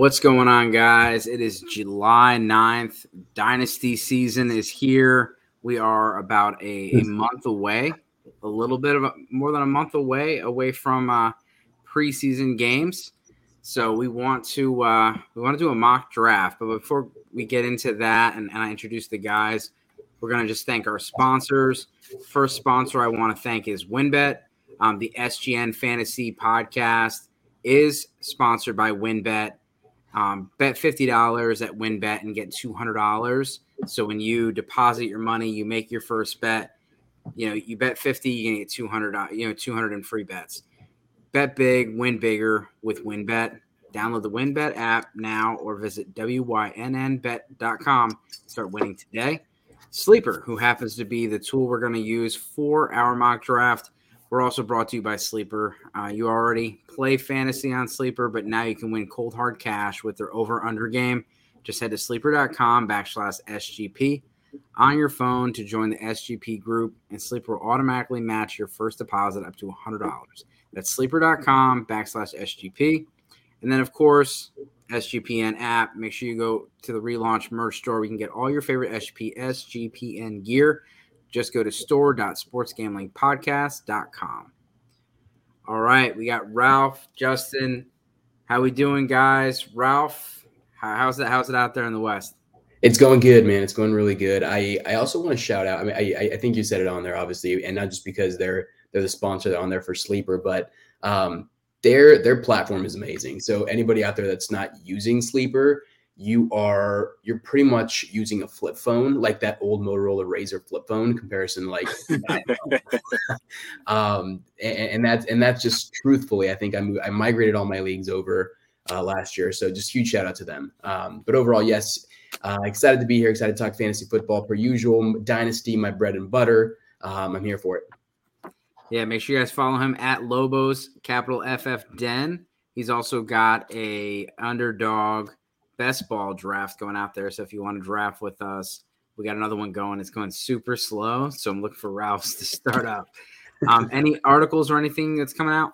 What's going on, guys? It is July 9th. Dynasty season is here. We are about a, a month away, a little bit of a, more than a month away, away from uh, preseason games. So we want to uh, we want to do a mock draft. But before we get into that and, and I introduce the guys, we're going to just thank our sponsors. First sponsor I want to thank is WynnBET. Um, the SGN Fantasy Podcast is sponsored by WynnBET. Um, bet fifty dollars at WynnBET and get two hundred dollars. So when you deposit your money, you make your first bet. You know, you bet fifty, you get two hundred. You know, two hundred in free bets. Bet big, win bigger with WynnBET. Download the WynnBET app now or visit wynnbet.com. Start winning today. Sleeper, who happens to be the tool we're going to use for our mock draft. We're also brought to you by Sleeper. Uh, you already play fantasy on Sleeper, but now you can win cold hard cash with their over under game. Just head to sleeper.com backslash SGP on your phone to join the SGP group, and Sleeper will automatically match your first deposit up to $100. That's sleeper.com backslash SGP. And then, of course, SGPN app. Make sure you go to the relaunch merch store. We can get all your favorite SGP, SGPN gear. Just go to store.sportsgamblingpodcast.com. All right, we got Ralph, Justin. How we doing, guys? Ralph, how's it? How's it out there in the West? It's going good, man. It's going really good. I I also want to shout out. I mean, I I think you said it on there, obviously, and not just because they're they're the sponsor on there for Sleeper, but um, their their platform is amazing. So anybody out there that's not using Sleeper, you are you're pretty much using a flip phone like that old motorola razor flip phone comparison like um and, and, that's and that's just truthfully i think i moved, i migrated all my leagues over uh, last year so just huge shout out to them. Um, but overall yes uh, excited to be here excited to talk fantasy football per usual dynasty my bread and butter. Um, i'm here for it. Yeah make sure you guys follow him at lobos capital ff den. He's also got a underdog best ball draft going out there. So if you want to draft with us, we got another one going. It's going super slow. So I'm looking for Ralph's to start up. Um, any articles or anything that's coming out?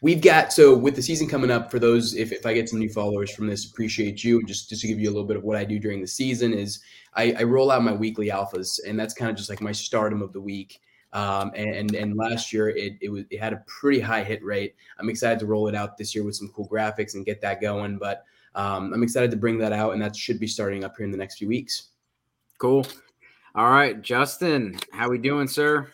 We've got so with the season coming up for those if, if I get some new followers from this, appreciate you. Just just to give you a little bit of what I do during the season is I, I roll out my weekly alphas, and that's kind of just like my stardom of the week. Um, and and last year it it was it had a pretty high hit rate. I'm excited to roll it out this year with some cool graphics and get that going. But um, I'm excited to bring that out, and that should be starting up here in the next few weeks. Cool. All right, Justin, how we doing, sir?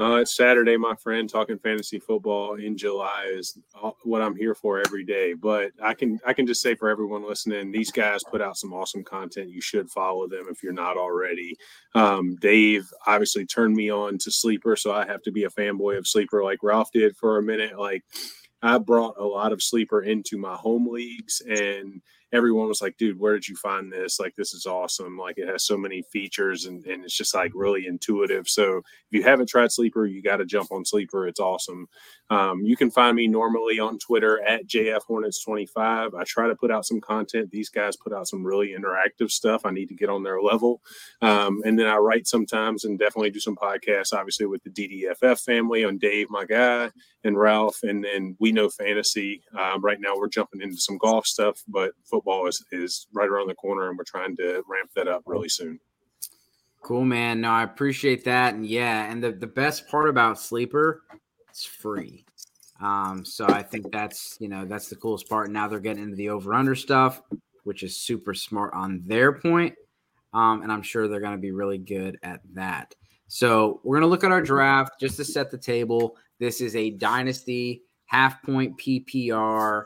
Uh, it's Saturday, my friend. Talking fantasy football in July is what I'm here for every day. But I can I can just say for everyone listening, these guys put out some awesome content. You should follow them if you're not already. Um, Dave obviously turned me on to Sleeper, so I have to be a fanboy of Sleeper, like Ralph did for a minute. Like I brought a lot of sleeper into my home leagues and everyone was like, dude, where did you find this? Like, this is awesome. Like, it has so many features and, and it's just like really intuitive. So, if you haven't tried Sleeper, you got to jump on Sleeper. It's awesome. Um, you can find me normally on Twitter at JF Hornets25. I try to put out some content. These guys put out some really interactive stuff. I need to get on their level. Um, and then I write sometimes and definitely do some podcasts, obviously, with the DDFF family on Dave, my guy, and Ralph. And then we know fantasy. Um, right now, we're jumping into some golf stuff, but is, is right around the corner and we're trying to ramp that up really soon. Cool, man. No, I appreciate that. And yeah, and the, the best part about Sleeper it's free. Um, so I think that's you know that's the coolest part. Now they're getting into the over under stuff, which is super smart on their point. Um, and I'm sure they're going to be really good at that. So we're going to look at our draft just to set the table. This is a dynasty half point PPR.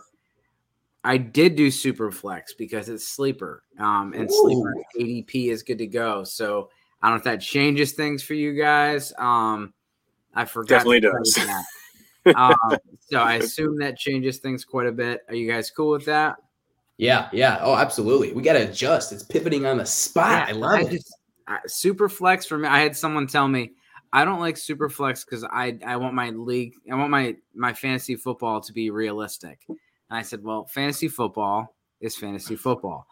I did do super flex because it's sleeper, um, and Ooh. sleeper ADP is good to go. So I don't know if that changes things for you guys. Um, I forgot. Definitely does. um, so I assume that changes things quite a bit. Are you guys cool with that? Yeah, yeah. Oh, absolutely. We got to adjust. It's pivoting on the spot. Yeah, I love I it. Just, super flex for me. I had someone tell me I don't like super flex because I I want my league, I want my my fantasy football to be realistic. And I said, well, fantasy football is fantasy football,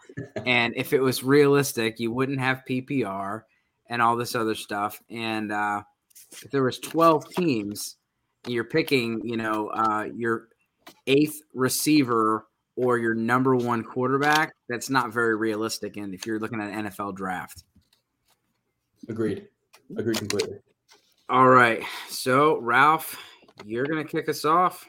and if it was realistic, you wouldn't have PPR and all this other stuff. And uh, if there was 12 teams, you're picking, you know, uh, your eighth receiver or your number one quarterback, that's not very realistic. And if you're looking at an NFL draft, agreed, agreed completely. All right, so Ralph, you're gonna kick us off.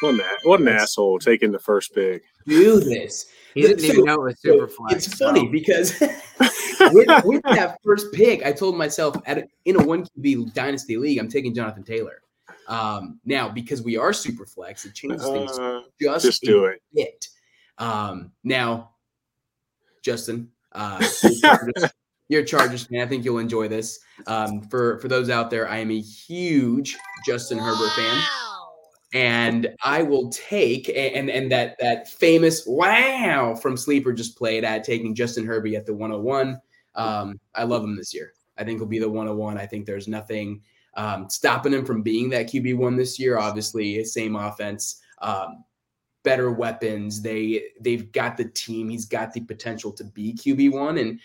What an, what an asshole taking the first pick. Do this. He didn't so, even know it was super flex. It's funny because with, with, that first pick, I told myself at a, in a one QB dynasty league, I'm taking Jonathan Taylor. Um, now because we are super flex, it changes things uh, just, just do it. Bit. Um, now, Justin, uh, you're a Chargers fan. I think you'll enjoy this. Um, for for those out there, I am a huge Justin wow. Herbert fan and I will take and and that that famous wow from Sleeper just played at taking Justin Herbie at the 101. Um, I love him this year. I think he'll be the 101. I think there's nothing um, stopping him from being that QB one this year. Obviously, same offense, um, better weapons. They they've got the team. He's got the potential to be QB one, and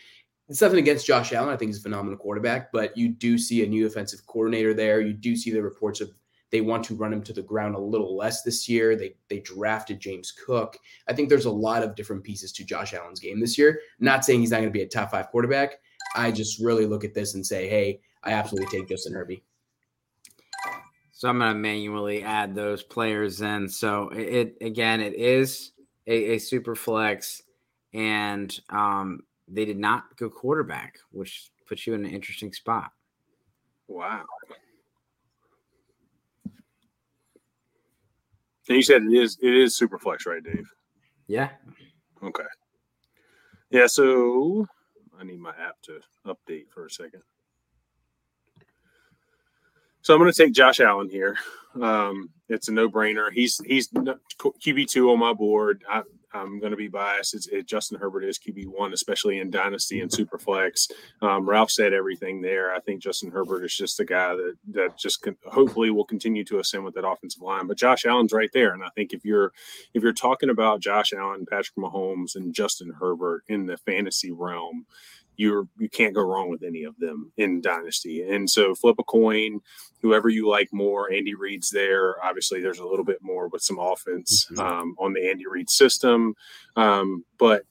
it's nothing against Josh Allen. I think he's a phenomenal quarterback, but you do see a new offensive coordinator there. You do see the reports of they want to run him to the ground a little less this year. They they drafted James Cook. I think there's a lot of different pieces to Josh Allen's game this year. Not saying he's not going to be a top five quarterback. I just really look at this and say, hey, I absolutely take Justin Herbie. So I'm going to manually add those players in. So it, it again, it is a, a super flex, and um, they did not go quarterback, which puts you in an interesting spot. Wow. And you said it is it is super flex, right, Dave? Yeah. Okay. Yeah, so I need my app to update for a second. So I'm going to take Josh Allen here. Um, it's a no-brainer. He's he's QB two on my board. I, I'm going to be biased. It's, it, Justin Herbert is QB one, especially in Dynasty and Superflex. Um, Ralph said everything there. I think Justin Herbert is just a guy that that just can, hopefully will continue to ascend with that offensive line. But Josh Allen's right there, and I think if you're if you're talking about Josh Allen, Patrick Mahomes, and Justin Herbert in the fantasy realm, you're you can't go wrong with any of them in dynasty. And so flip a coin, whoever you like more. Andy Reid's there. Obviously, there's a little bit more with some offense mm-hmm. um, on the Andy Reid system, um, but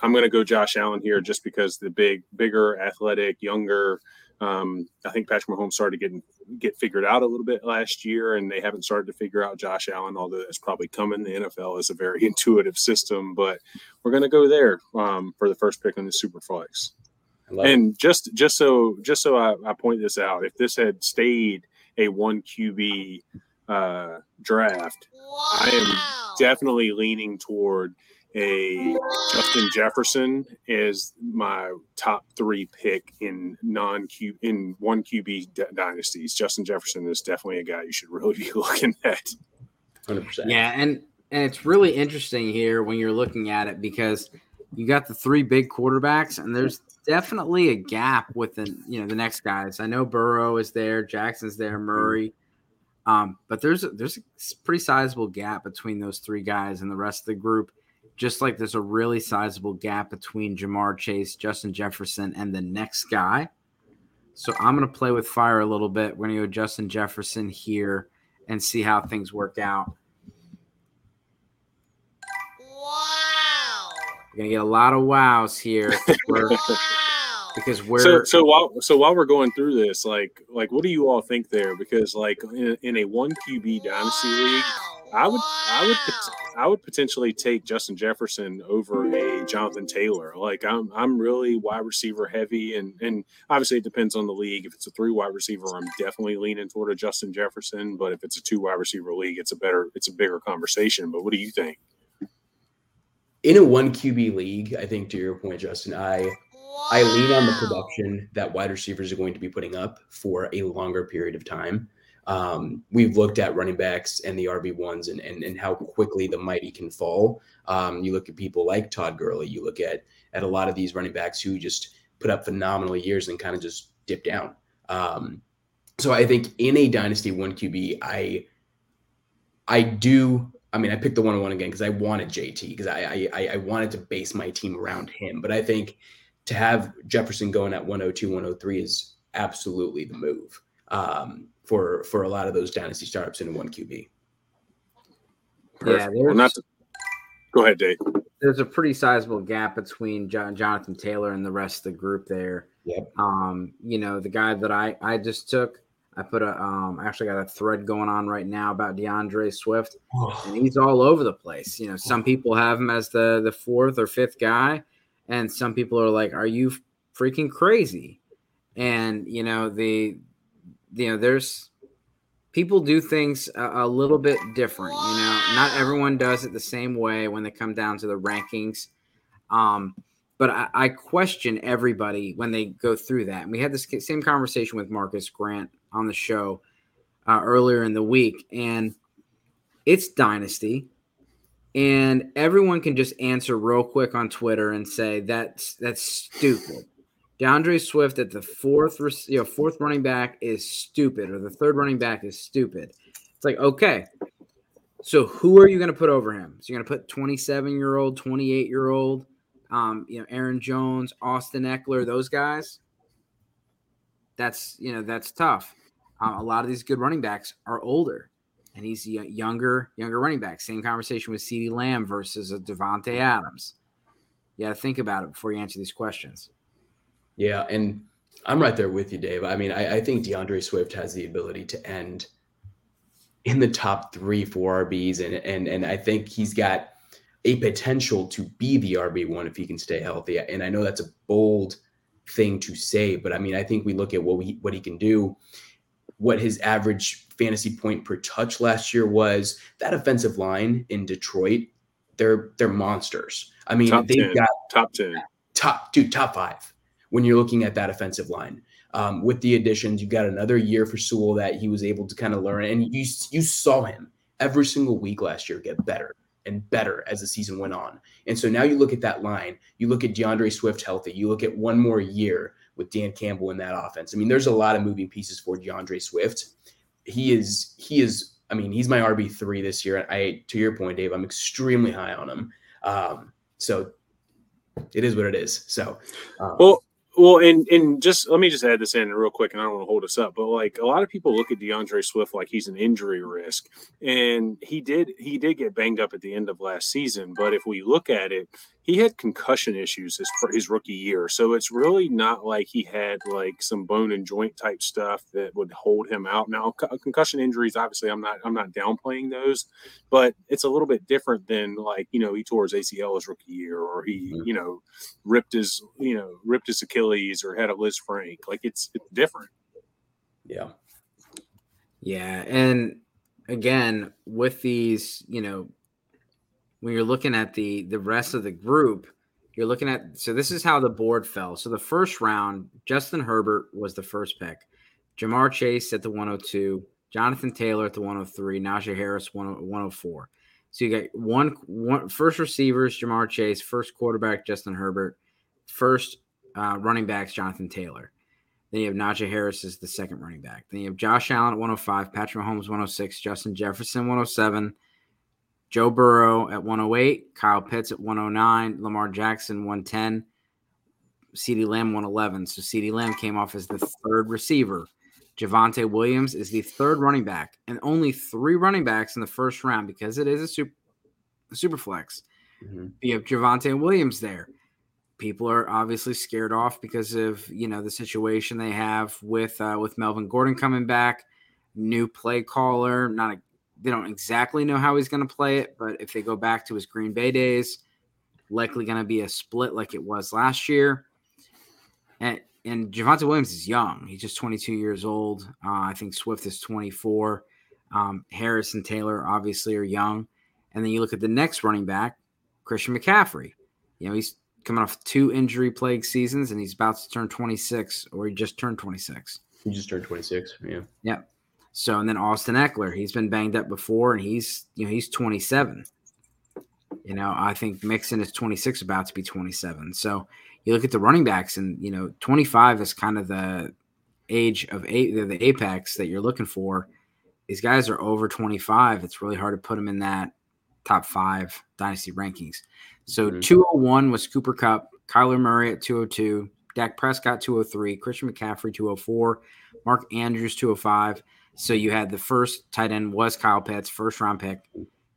I'm going to go Josh Allen here just because the big, bigger, athletic, younger. Um, I think Patrick Mahomes started getting get figured out a little bit last year, and they haven't started to figure out Josh Allen. Although that's probably coming. The NFL is a very intuitive system, but we're going to go there um, for the first pick on the Super Flex. And it. just just so just so I, I, point this out, if this had stayed a one QB uh, draft, wow. I am definitely leaning toward a Justin Jefferson as my top three pick in non Q in one QB d- dynasties. Justin Jefferson is definitely a guy you should really be looking at. Hundred percent. Yeah, and and it's really interesting here when you're looking at it because you got the three big quarterbacks, and there's definitely a gap within you know the next guys. I know Burrow is there, Jackson's there, Murray, um, but there's a, there's a pretty sizable gap between those three guys and the rest of the group. Just like there's a really sizable gap between Ja'Marr Chase, Justin Jefferson, and the next guy. So I'm going to play with fire a little bit. We're to go Justin Jefferson here and see how things work out. Gonna get a lot of wows here we're, because we're so so while so while we're going through this, like like what do you all think there? Because like in, in a one QB dynasty league, I would I would I would potentially take Justin Jefferson over a Jonathan Taylor. Like I'm I'm really wide receiver heavy, and and obviously it depends on the league. If it's a three wide receiver, I'm definitely leaning toward a Justin Jefferson. But if it's a two wide receiver league, it's a better it's a bigger conversation. But what do you think? In a one QB league, I think to your point, Justin, I wow. I lean on the production that wide receivers are going to be putting up for a longer period of time. Um, we've looked at running backs and the RB ones and, and and how quickly the mighty can fall. Um, you look at people like Todd Gurley. You look at at a lot of these running backs who just put up phenomenal years and kind of just dip down. Um, so I think in a dynasty one QB, I I do I mean, I picked the one on one again because I wanted JT because I, I I wanted to base my team around him. But I think to have Jefferson going at 102, 103 is absolutely the move um, for for a lot of those dynasty startups in one QB. Perfect. Yeah, well, not to Go ahead, Dave. There's a pretty sizable gap between John, Jonathan Taylor and the rest of the group there. Yep. Um, you know, the guy that I I just took, I put a um, I actually got a thread going on right now about DeAndre Swift, and he's all over the place. You know, some people have him as the the fourth or fifth guy, and some people are like, "Are you freaking crazy?" And you know, the you know, there's people do things a, a, little bit different. You know, not everyone does it the same way when they come down to the rankings. Um, but I, I, question everybody when they go through that. And we had this same conversation with Marcus Grant on the show uh, earlier in the week, and it's dynasty. And everyone can just answer real quick on Twitter and say that's that's stupid. DeAndre Swift at the fourth, you know, fourth running back is stupid, or the third running back is stupid. It's like, okay, so who are you going to put over him? So you're going to put 27 year old, 28 year old, um, you know, Aaron Jones, Austin Ekeler, those guys. That's you know that's tough. Um, a lot of these good running backs are older, and he's younger, younger running back. Same conversation with CeeDee Lamb versus a Davante Adams. You got to think about it before you answer these questions. Yeah, and I'm right there with you, Dave. I mean, I, I think DeAndre Swift has the ability to end in the top three, four RBs, and and and I think he's got a potential to be the RB one if he can stay healthy. And I know that's a bold thing to say, but I mean, I think we look at what we what he can do, what his average fantasy point per touch last year was. That offensive line in Detroit, they're they're monsters. I mean, top they've 10, got top ten, top dude, top five when you're looking at that offensive line. Um, with the additions, you got another year for Sewell that he was able to kind of learn, and you you saw him every single week last year get better and better as the season went on. And so now you look at that line, you look at DeAndre Swift healthy, you look at one more year with Dan Campbell in that offense. I mean, there's a lot of moving pieces for DeAndre Swift. He is he is I mean, he's my RB three this year. I to your point, Dave, I'm extremely high on him. Um, so it is what it is. So, um, well, well, and and just let me just add this in real quick, and I don't want to hold us up, but like a lot of people look at DeAndre Swift like he's an injury risk, and he did he did get banged up at the end of last season. But if we look at it, he had concussion issues his his rookie year, so it's really not like he had like some bone and joint type stuff that would hold him out. Now, concussion injuries, obviously, I'm not I'm not downplaying those, but it's a little bit different than like you know he tore his ACL his rookie year, or he mm-hmm. you know ripped his you know ripped his Achilles, or had a Liz Lisfranc. Like it's it's different. Yeah. Yeah, and again with these, you know, when you're looking at the the rest of the group, you're looking at so this is how the board fell. So the first round, Justin Herbert was the first pick. Ja'Marr Chase at the 102, Jonathan Taylor at the 103, Najee Harris 104. So you got one one first receivers, Ja'Marr Chase, first quarterback, Justin Herbert, first uh, running backs, Jonathan Taylor. Then you have Najee Harris as the second running back. Then you have Josh Allen at 105, Patrick Mahomes 106, Justin Jefferson 107, Joe Burrow at 108, Kyle Pitts at 109, Lamar Jackson 110, CeeDee Lamb 111. So CeeDee Lamb came off as the third receiver. Javonte Williams is the third running back, and only three running backs in the first round because it is a super, a super flex. Mm-hmm. You have Javonte Williams there. People are obviously scared off because of you know the situation they have with uh, with Melvin Gordon coming back, new play caller, not a they don't exactly know how he's going to play it, but if they go back to his Green Bay days, likely going to be a split like it was last year. And and Javonte Williams is young; he's just 22 years old. Uh, I think Swift is 24. Um, Harris and Taylor obviously are young, and then you look at the next running back, Christian McCaffrey. You know he's coming off two injury plague seasons, and he's about to turn 26, or he just turned 26. He just turned 26. Yeah. Yeah. So and then Austin Ekeler, he's been banged up before, and he's you know he's 27. You know, I think Mixon is 26, about to be 27. So you look at the running backs, and you know, 25 is kind of the age of eight, the apex that you're looking for. These guys are over 25. It's really hard to put them in that top five dynasty rankings. So mm-hmm. 201 was Cooper Kupp, Kyler Murray at 202, Dak Prescott 203, Christian McCaffrey 204, Mark Andrews 205. So you had the first tight end was Kyle Pitts, first round pick.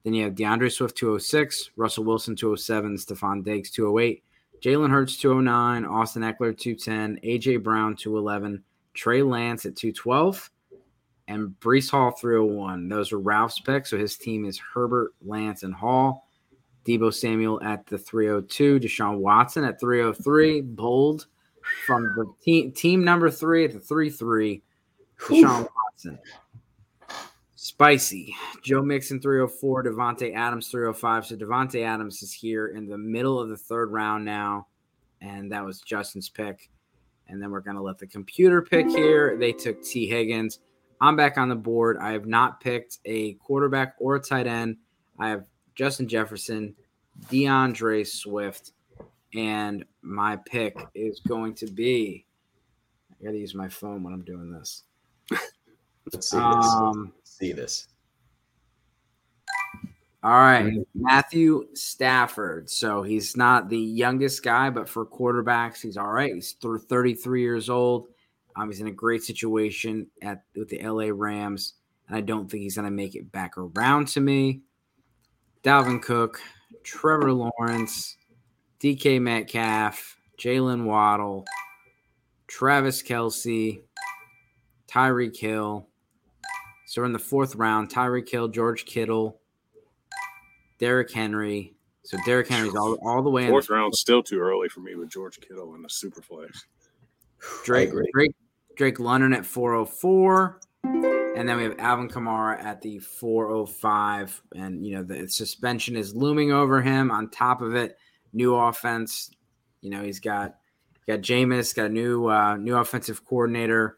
Then you have DeAndre Swift 206, Russell Wilson 207, Stefon Diggs 208, Jalen Hurts 209, Austin Ekeler 210, AJ Brown 211, Trey Lance at 212, and Breece Hall 301. Those are Ralph's picks. So his team is Herbert, Lance, and Hall. Deebo Samuel at the 302, Deshaun Watson at 303, bold from the team, team number three at the 3 3, Deshaun Spicy. Joe Mixon 304, Davante Adams 305. So Davante Adams is here in the middle of the third round now. And that was Justin's pick. And then we're going to let the computer pick here. They took Tee Higgins. I'm back on the board. I have not picked a quarterback or a tight end. I have Justin Jefferson, DeAndre Swift, and my pick is going to be. I got to use my phone when I'm doing this. Let's see this. Um, Let's see this. All right, Matthew Stafford. So he's not the youngest guy, but for quarterbacks, he's all right. He's through 33 years old. Um, he's in a great situation at with the LA Rams, and I don't think he's going to make it back around to me. Dalvin Cook, Trevor Lawrence, DK Metcalf, Jaylen Waddle, Travis Kelce, Tyreek Hill. So we're in the fourth round. Tyreek Hill, George Kittle, Derrick Henry. So Derrick Henry's all, all the way in Fourth round still too early for me with George Kittle in the super flex. Drake. Drake, Drake London at 404. And then we have Alvin Kamara at the 405. And, you know, the suspension is looming over him. On top of it, new offense. You know, he's got got Jameis, got a new uh, new offensive coordinator,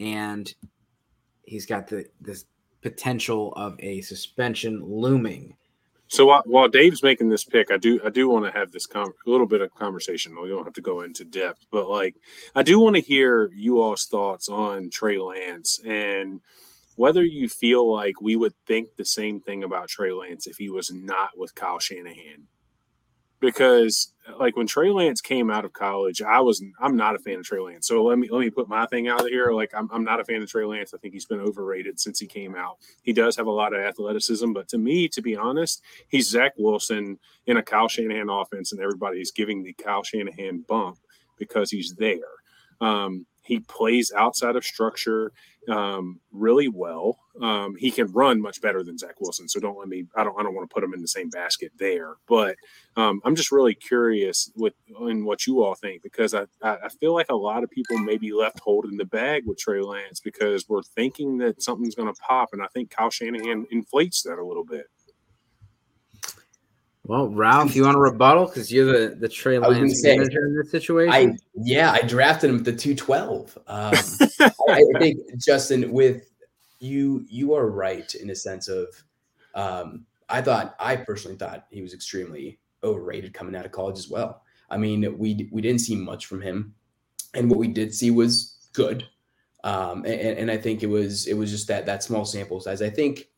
and he's got the this potential of a suspension looming. So while, while Dave's making this pick, I do I do want to have this com- a little bit of conversation. We don't have to go into depth, but like I do want to hear you all's thoughts on Trey Lance and whether you feel like we would think the same thing about Trey Lance if he was not with Kyle Shanahan. Because like when Trey Lance came out of college, I was I'm not a fan of Trey Lance. So let me let me put my thing out of here. Like I'm I'm not a fan of Trey Lance. I think he's been overrated since he came out. He does have a lot of athleticism, but to me, to be honest, he's Zach Wilson in a Kyle Shanahan offense, and everybody's giving the Kyle Shanahan bump because he's there. Um, he plays outside of structure um, really well. Um, he can run much better than Zach Wilson. So don't let me. I don't. I don't want to put him in the same basket there. But um, I'm just really curious with in what you all think because I, I feel like a lot of people may be left holding the bag with Trey Lance because we're thinking that something's going to pop, and I think Kyle Shanahan inflates that a little bit. Well, Ralph, you want a rebuttal because you're the the Trey Lance say, manager in this situation? I yeah, I drafted him at the 212. Um, I, I think Justin, with you, you are right in a sense of um, I thought I personally thought he was extremely overrated coming out of college as well. I mean, we we didn't see much from him, and what we did see was good. Um, and, and I think it was it was just that that small sample size. I think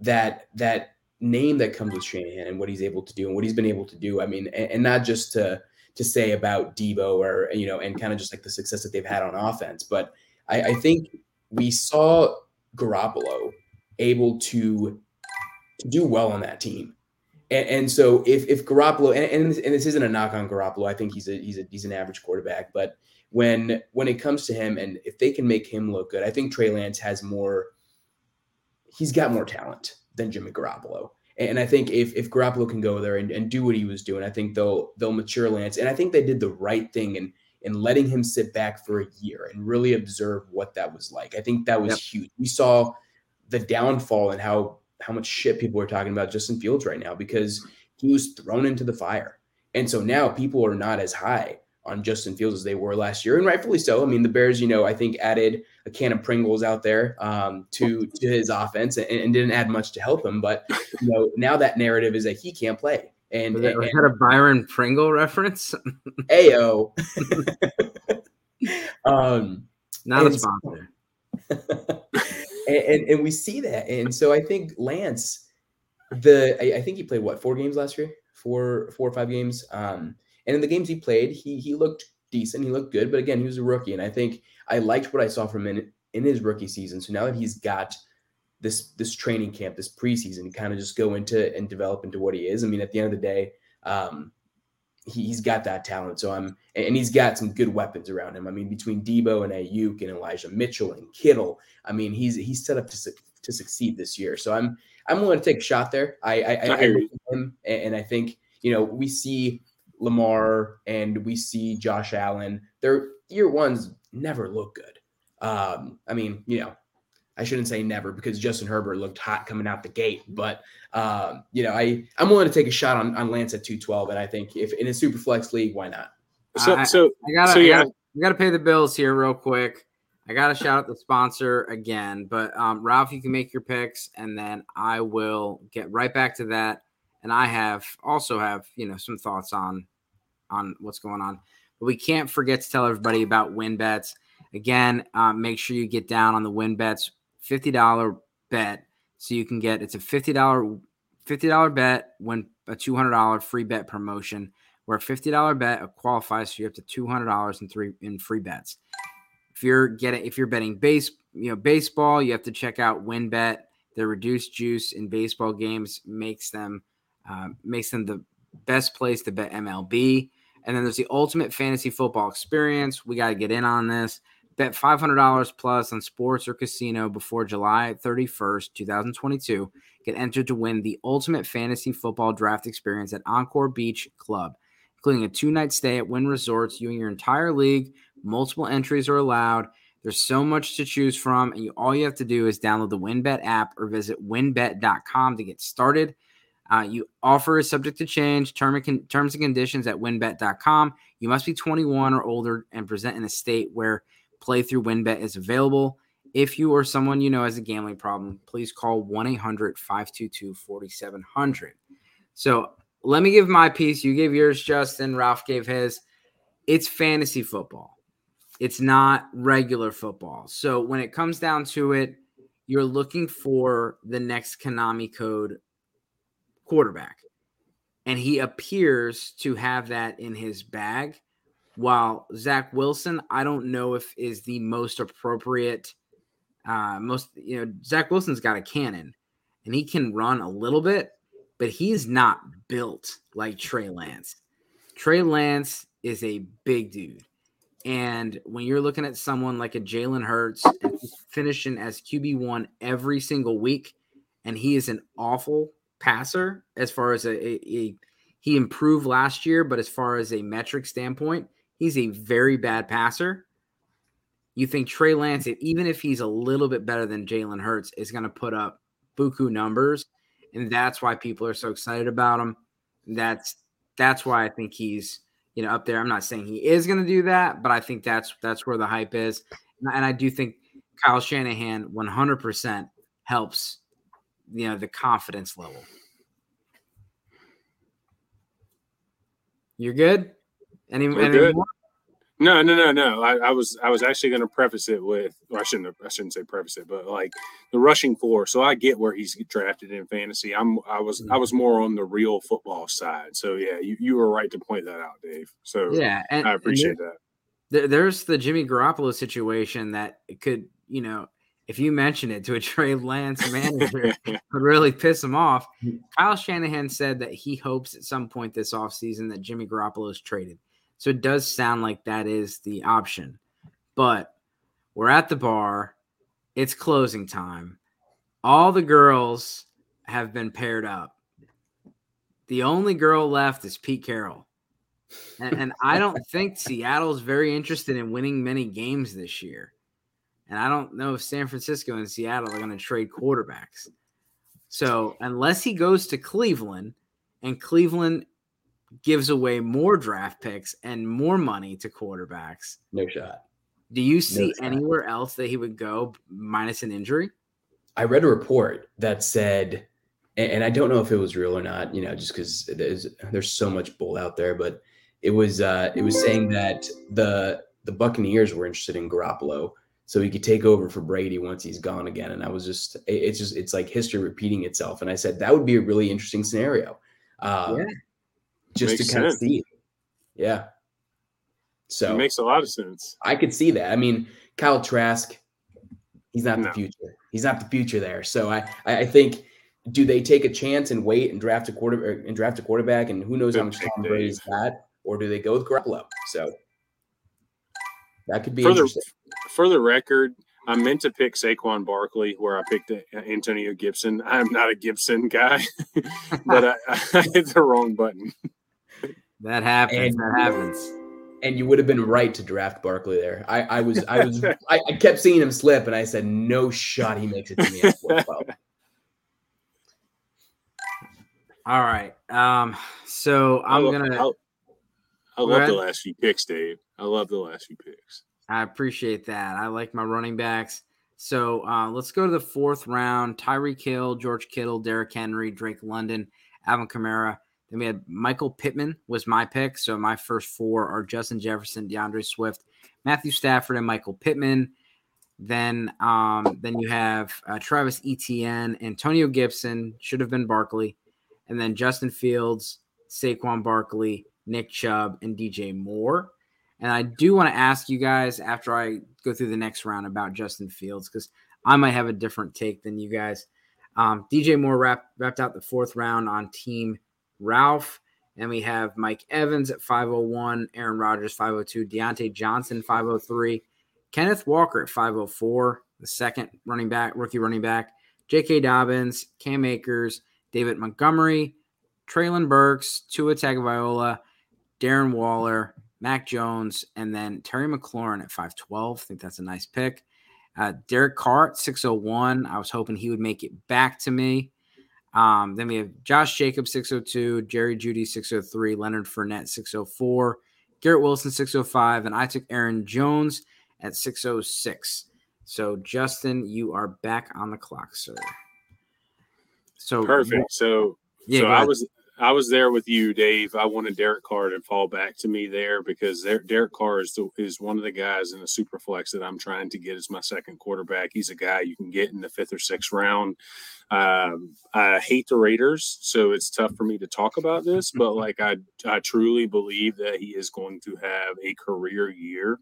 that that name that comes with Shanahan and what he's able to do and what he's been able to do. I mean, and, and not just to to say about Deebo or you know, and kind of just like the success that they've had on offense, but I, I think we saw Garoppolo able to to do well on that team. And, and so if if Garoppolo and, and this, and this isn't a knock on Garoppolo, I think he's a he's a he's an average quarterback, but when when it comes to him and if they can make him look good, I think Trey Lance has more he's got more talent than Jimmy Garoppolo. And I think if if Garoppolo can go there and, and do what he was doing, I think they'll they'll mature Lance. And I think they did the right thing in in letting him sit back for a year and really observe what that was like. I think that was Yep. huge. We saw the downfall and how how much shit people are talking about Justin Fields right now because he was thrown into the fire. And so now people are not as high on Justin Fields as they were last year, and rightfully so. I mean, the Bears, you know, I think added a can of Pringles out there um, to to his offense and, and didn't add much to help him. But you know, now that narrative is that he can't play. And, was, that, and, that a Byron Pringle reference? Ayo. um, Not a sponsor. and, and and we see that, and so I think Lance, the I, I think he played what four games last year, four four or five games. Um, and in the games he played, he he looked decent, he looked good, but again, he was a rookie, and I think I liked what I saw from him in, in his rookie season. So now that he's got this this training camp, this preseason, to kind of just go into and develop into what he is. I mean, at the end of the day, um, he, has got that talent. So I'm and he's got some good weapons around him. I mean, between Deebo and Aiyuk and Elijah Mitchell and Kittle, I mean, he's he's set up to to succeed this year. So I'm I'm willing to take a shot there. I I, I, I him and I think you know we see Lamar and we see Josh Allen. Their year ones never look good. Um, I mean, you know, I shouldn't say never because Justin Herbert looked hot coming out the gate, but um, you know, I I'm willing to take a shot on, on Lance at 212, and I think if in a super flex league, why not? So, I, so I gotta, so yeah, I gotta, I gotta pay the bills here real quick. I gotta shout out the sponsor again, but um, Ralph, you can make your picks, and then I will get right back to that. And I have also have you know some thoughts on on what's going on, but we can't forget to tell everybody about WynnBETs. Again, um, make sure you get down on the WynnBETs $50 bet. So you can get it's a $50 $50 bet when a $200 free bet promotion where a $50 bet qualifies for you up to $200 in three in free bets. If you're getting if you're betting base, you know, baseball, you have to check out WynnBET. The reduced juice in baseball games makes them uh, makes them the best place to bet MLB. And then there's the ultimate fantasy football experience. We got to get in on this. Bet $500 plus on sports or casino before July 31st, 2022. Get entered to win the ultimate fantasy football draft experience at Encore Beach Club, including a two night stay at Wynn Resorts, you and your entire league. Multiple entries are allowed. There's so much to choose from, and you, all you have to do is download the WynnBET app or visit wynnbet.com to get started. Uh, you offer is subject to change. Term con- terms and conditions at wynnbet.com. You must be 21 or older and present in a state where Playthrough winbet is available. If you or someone you know has a gambling problem, please call 1 800 522 4700. So let me give my piece. You gave yours, Justin. Ralph gave his. It's fantasy football, it's not regular football. So when it comes down to it, you're looking for the next Konami code quarterback. And he appears to have that in his bag. While Zach Wilson, I don't know if is the most appropriate. Uh, most you know, Zach Wilson's got a cannon, and he can run a little bit, but he's not built like Trey Lance. Trey Lance is a big dude. And when you're looking at someone like a Jalen Hurts finishing as QB1 every single week, and he is an awful passer as far as a, a, a, he improved last year, but as far as a metric standpoint, He's a very bad passer. You think Trey Lance, even if he's a little bit better than Jalen Hurts, is going to put up buku numbers, and that's why people are so excited about him. That's that's why I think he's you know up there. I'm not saying he is going to do that, but I think that's that's where the hype is, and I do think Kyle Shanahan 100% helps you know the confidence level. You're good. Any, any good. More? No, no, no, no. I, I, was I was actually going to preface it with I shouldn't have, I shouldn't say preface it, but like the rushing four. So I get where he's drafted in fantasy. I'm I was I was more on the real football side. So yeah, you, you were right to point that out, Dave. So yeah, and, I appreciate and that. There's the Jimmy Garoppolo situation that could you know if you mention it to a Trey Lance manager, would really piss him off. Mm-hmm. Kyle Shanahan said that he hopes at some point this offseason that Jimmy Garoppolo is traded. So it does sound like that is the option. But we're at the bar. It's closing time. All the girls have been paired up. The only girl left is Pete Carroll. And, and I don't think Seattle is very interested in winning many games this year. And I don't know if San Francisco and Seattle are going to trade quarterbacks. So unless he goes to Cleveland and Cleveland gives away more draft picks and more money to quarterbacks. No shot. Do you see no anywhere else that he would go minus an injury? I read a report that said, and I don't know if it was real or not, you know, just because there's there's so much bull out there, but it was uh, it was saying that the the Buccaneers were interested in Garoppolo, so he could take over for Brady once he's gone again. And I was just, it's just, it's like history repeating itself. And I said that would be a really interesting scenario. Um, yeah just Makes to kind sense. of see. Yeah. So it makes a lot of sense. I could see that. I mean, Kyle Trask, He's not No. the future. He's not the future there. So I, I I think do they take a chance and wait and draft a quarter and draft a quarterback and who knows how Good much pick, Tom Brady's got, or do they go with Garoppolo? So that could be For the, for the record, I meant to pick Saquon Barkley where I picked uh, Antonio Gibson. I'm not a Gibson guy, but I, I hit the wrong button. That happens. And- that happens. And you would have been right to draft Barkley there. I, I was I was I, I kept seeing him slip, and I said no shot he makes it to me at All right. Um. So I I'm gonna. I, I love ahead. the last few picks, Dave. I love the last few picks. I appreciate that. I like my running backs. So uh, let's go to the fourth round. Tyreek Hill, George Kittle, Derrick Henry, Drake London, Alvin Kamara. Then we had Michael Pittman was my pick. So my first four are Justin Jefferson, DeAndre Swift, Matthew Stafford, and Michael Pittman. Then um, then you have uh, Travis Etienne, Antonio Gibson, should have been Barkley, and then Justin Fields, Saquon Barkley, Nick Chubb, and DJ Moore. And I do want to ask you guys after I go through the next round about Justin Fields because I might have a different take than you guys. Um, DJ Moore wrapped, wrapped out the fourth round on Team Ralph. And we have Mike Evans at 501, Aaron Rodgers 502, Diontae Johnson 503, Kenneth Walker at 504, the second running back, rookie running back, J.K. Dobbins, Cam Akers, David Montgomery, Treylon Burks, Tua Tagovailoa, Darren Waller, Mac Jones, and then Terry McLaurin at 512. I think that's a nice pick. Uh, Derek Carr at 601. I was hoping he would make it back to me. Um, then we have Josh Jacobs 602, Jerry Jeudy 603, Leonard Fournette 604, Garrett Wilson 605, and I took Aaron Jones at 606. So Justin, you are back on the clock, sir. So Perfect. So, Yeah, so I was I was there with you, Dave. I wanted Derek Carr to fall back to me there because Der- Derek Carr is the, is one of the guys in the super flex that I'm trying to get as my second quarterback. He's a guy you can get in the fifth or sixth round. Um, I hate the Raiders, so it's tough for me to talk about this, but like I I truly believe that he is going to have a career year.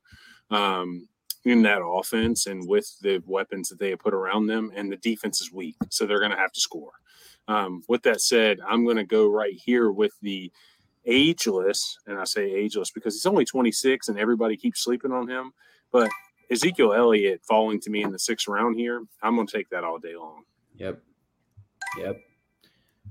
Um, in that offense and with the weapons that they have put around them, and the defense is weak, so they're going to have to score. Um, with that said, I'm going to go right here with the ageless, and I say ageless because he's only 26 and everybody keeps sleeping on him. But Ezekiel Elliott falling to me in the sixth round here, I'm going to take that all day long. Yep. Yep.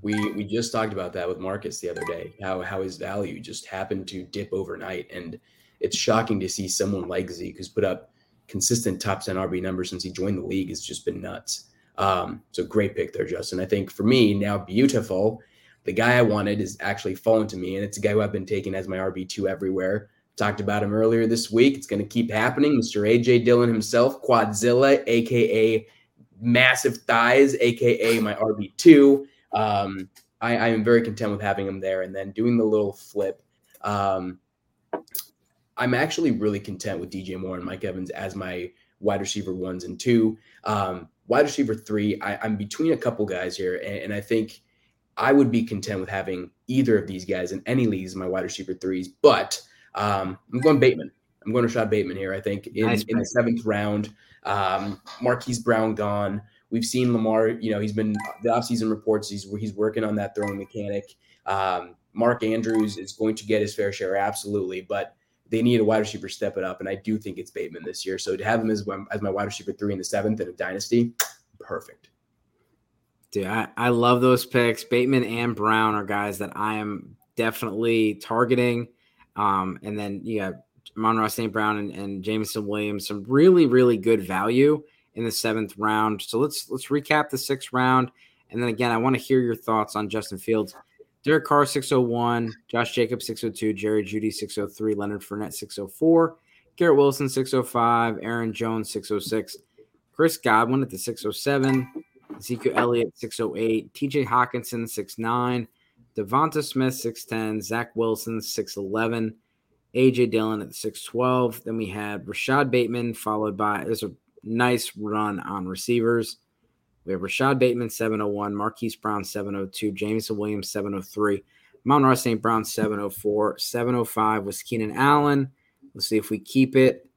We we just talked about that with Marcus the other day. How how his value just happened to dip overnight, and it's shocking to see someone like Zeke who's put up consistent top ten RB numbers since he joined the league has just been nuts. Um, so great pick there, Justin. I think for me now, beautiful. The guy I wanted is actually fallen to me, and it's a guy who I've been taking as my RB two everywhere. Talked about him earlier this week. It's going to keep happening. Mr. AJ Dillon himself, Quadzilla, aka massive thighs, aka my RB two. Um, I, I am very content with having him there, and then doing the little flip. Um, I'm actually really content with DJ Moore and Mike Evans as my wide receiver ones and two. Um, wide receiver three, I, I'm between a couple guys here, and, and I think I would be content with having either of these guys in any leagues in my wide receiver threes. But um, I'm going Bateman. I'm going to Rashod Bateman here. I think in, Nice in the seventh round, um, Marquise Brown gone. We've seen Lamar. You know, he's been the offseason reports. He's he's working on that throwing mechanic. Um, Mark Andrews is going to get his fair share, absolutely, but they need a wide receiver to step it up, and I do think it's Bateman this year. So to have him as my, as my wide receiver three in the seventh in a dynasty, perfect. Dude, I, I love those picks. Bateman and Brown are guys that I am definitely targeting. Um, and then you got Amon-Ra St. Brown and, and Jameson Williams, some really, really good value in the seventh round. So let's let's recap the sixth round. And then again, I want to hear your thoughts on Justin Fields. Derek Carr 601, Josh Jacobs 602, Jerry Jeudy 603, Leonard Fournette 604, Garrett Wilson 605, Aaron Jones 606, Chris Godwin at the 607, Ezekiel Elliott 608, TJ Hockenson 69, DeVonta Smith 610, Zach Wilson 611, AJ Dillon at 612. Then we had Rashod Bateman followed by there's a nice run on receivers. We have Rashod Bateman 701, Marquise Brown 702, Jameson Williams 703, Amon-Ra St. Brown 704, 705 was Keenan Allen. Let's see if we keep it.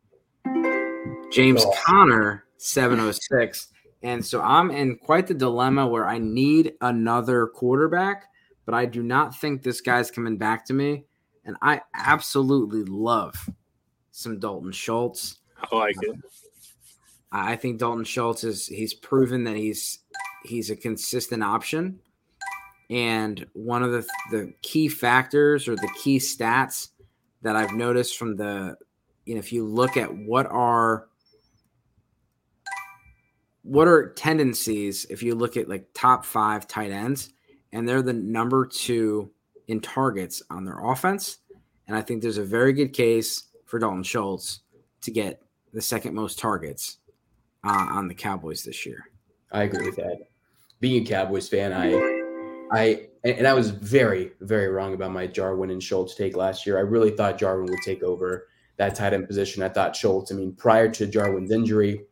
James Oh. Conner 706. And so I'm in quite the dilemma where I need another quarterback, but I do not think this guy's coming back to me. And I absolutely love some Dalton Schultz. I like it. I think Dalton Schultz is he's proven that he's he's a consistent option. And one of the the key factors or the key stats that I've noticed from the you know if you look at what are what are tendencies if you look at like top 5 tight ends and they're the number 2 in targets on their offense and I think there's a very good case for Dalton Schultz to get the second most targets uh, on the Cowboys this year. I agree with that. Being a Cowboys fan, I, I, and I was very, very wrong about my Jarwin and Schultz take last year. I really thought Jarwin would take over that tight end position. I thought Schultz. I mean, prior to Jarwin's injury,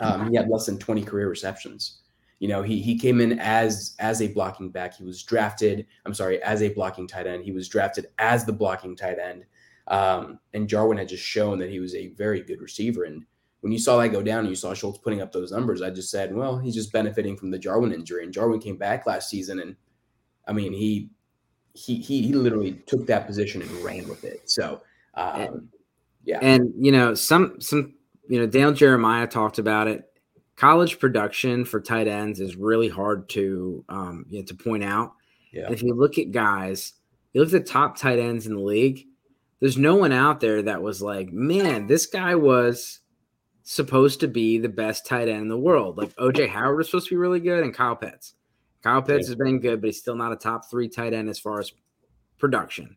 um, he had less than 20 career receptions. You know, he he came in as as a blocking back. He was drafted. I'm sorry, as a blocking tight end. He was drafted as the blocking tight end. Um, and Jarwin had just shown that he was a very good receiver. And when you saw that go down and you saw Schultz putting up those numbers, I just said, well, he's just benefiting from the Jarwin injury. And Jarwin came back last season, and I mean, he he he, he literally took that position and ran with it. So, um, yeah. And you know, some some you know, Dale Jeremiah talked about it. College production for tight ends is really hard to um, you know, to point out. Yeah. If you look at guys, you look at the top tight ends in the league there's no one out there that was like, man, this guy was supposed to be the best tight end in the world. Like OJ Howard was supposed to be really good, and Kyle Pitts. Kyle Pitts yeah. has been good, but he's still not a top three tight end as far as production.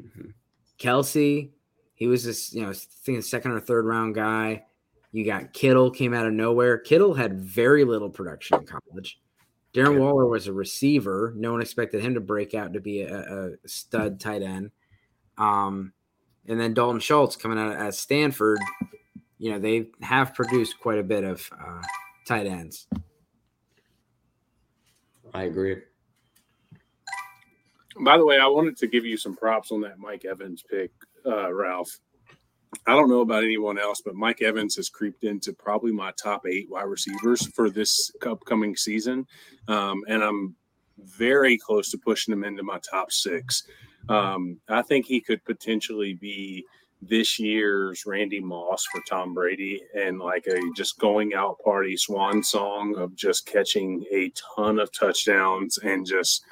Mm-hmm. Kelce, he was this, you know, I think a second or third round guy. You got Kittle came out of nowhere. Kittle had very little production in college. Darren. Waller was a receiver. No one expected him to break out to be a, a stud tight end. Um, and then Dalton Schultz coming out at Stanford, you know, they have produced quite a bit of uh, tight ends. I agree. By the way, I wanted to give you some props on that Mike Evans pick, uh, Ralph. I don't know about anyone else, but Mike Evans has creeped into probably my top eight wide receivers for this upcoming season. Um, and I'm very close to pushing him into my top six. Um, I think he could potentially be this year's Randy Moss for Tom Brady and like a just going out party swan song of just catching a ton of touchdowns and just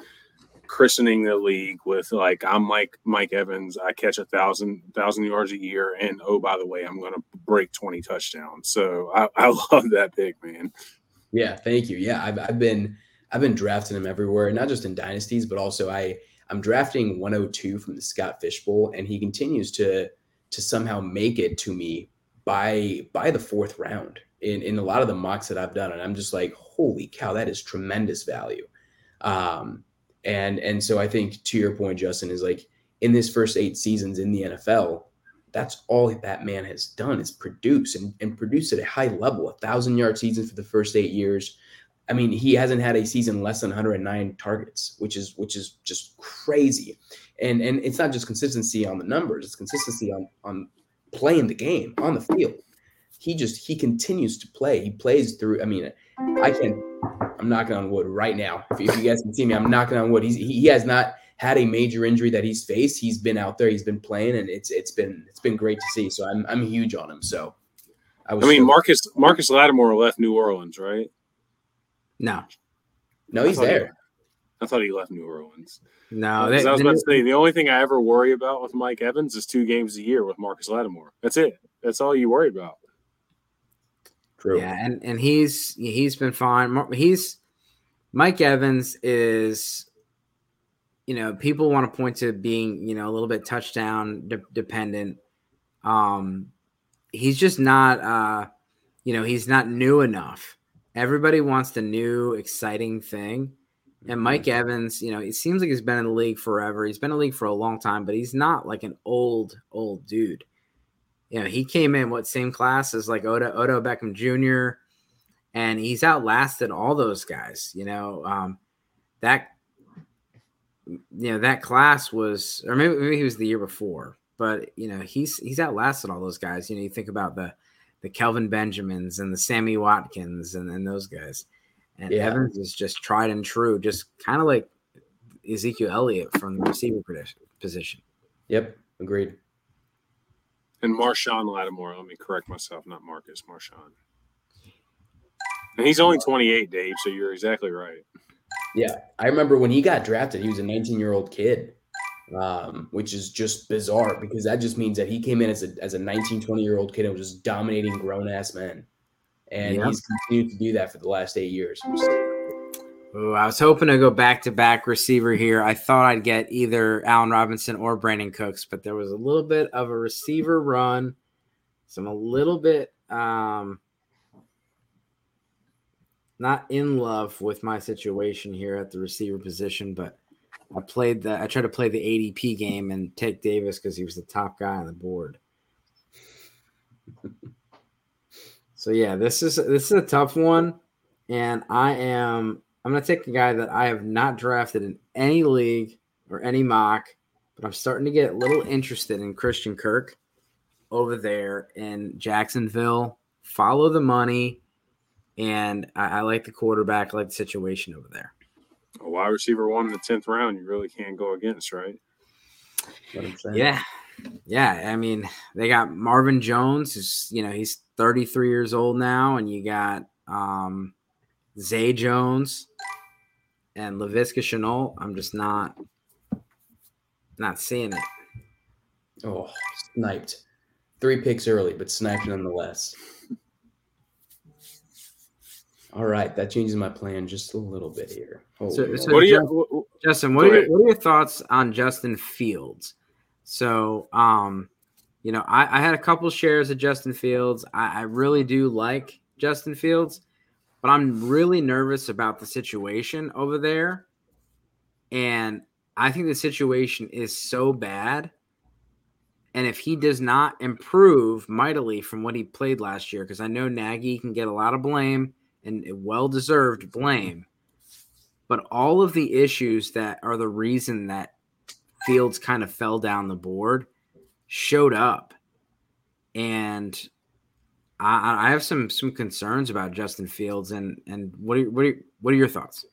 christening the league with like I'm Mike Mike Evans. I catch a thousand thousand yards a year, and oh by the way, I'm going to break 20 touchdowns. So I, I love that big man. Yeah, thank you. Yeah, I've, I've been I've been drafting him everywhere, not just in dynasties, but also I I'm drafting 102 from the Scott Fish Bowl, and he continues to to somehow make it to me by by the fourth round in in a lot of the mocks that I've done, and I'm just like, holy cow, that is tremendous value. Um, and and so I think to your point, Justin, is like in this first eight seasons in the NFL, that's all that man has done is produce and, and produce at a high level, a thousand yard season for the first eight years, I mean, he hasn't had a season less than 109 targets, which is which is just crazy. And and it's not just consistency on the numbers; it's consistency on on playing the game on the field. He just he continues to play. He plays through. I mean, I can't. I'm knocking on wood right now. If, if you guys can see me, I'm knocking on wood. He's he, he has not had a major injury that he's faced. He's been out there. He's been playing, and it's it's been it's been great to see. So I'm I'm huge on him. So I was. I mean, Marcus Marcus Lattimore left New Orleans, right? No. No, he's there. He, I thought he left New Orleans. No, they, I was about to say the only thing I ever worry about with Mike Evans is two games a year with Marcus Lattimore. That's it. That's all you worry about. True. Yeah, and and he's he's been fine. He's Mike Evans is, you know, people want to point to being you know a little bit touchdown de- dependent. Um, he's just not. uh You know, he's not new enough Everybody wants the new exciting thing. And Mike mm-hmm. Evans, you know, it seems like he's been in the league forever. He's been in the league for a long time, but he's not like an old, old dude. You know, he came in what same class as like Odell, Odell Beckham Jr. and he's outlasted all those guys. You know, um, that you know that class was, or maybe, maybe he was the year before, but you know he's he's outlasted all those guys. You know, you think about the the Kelvin Benjamins and the Sammy Watkins and, and those guys. And Yeah. Evans is just tried and true, just kind of like Ezekiel Elliott from the receiver position. Yep, agreed. And Marshon Lattimore. Let me correct myself, not Marcus. Marshon. And he's only 28, Dave. So you're exactly right. Yeah, I remember when he got drafted, he was a 19 year old kid, um, which is just bizarre because that just means that he came in as a as a 19, 20 year old kid and was just dominating grown ass men, and he's continued to do that for the last eight years. Ooh, I was hoping to go back to back receiver here. I thought I'd get either Allen Robinson or Brandin Cooks, but there was a little bit of a receiver run. So I'm a little bit um, not in love with my situation here at the receiver position, but I played the I tried to play the ADP game and take Davis because he was the top guy on the board. So yeah, this is this is a tough one, and I am I'm gonna take a guy that I have not drafted in any league or any mock, but I'm starting to get a little interested in Christian Kirk over there in Jacksonville. Follow the money, and I, I like the quarterback. I like the situation over there. A wide receiver one in the 10th round, you really can't go against, right? Yeah. Yeah. I mean, they got Marvin Jones, who's, you know, he's 33 years old now, and you got um Zay Jones and Laviska Shenault. I'm just not not seeing it. Oh, sniped. Three picks early, but sniped nonetheless. All right, that changes my plan just a little bit here. So- so- What do you? Jeff- wh- wh- Justin, what are, your, what are your thoughts on Justin Fields? So, um, you know, I, I had a couple shares of Justin Fields. I, I really do like Justin Fields, but I'm really nervous about the situation over there. And I think the situation is so bad. And if he does not improve mightily from what he played last year, because I know Nagy can get a lot of blame and well deserved blame but all of the issues that are the reason that Fields kind of fell down the board showed up, and I, I have some some concerns about Justin Fields. And and what are what are what are your thoughts?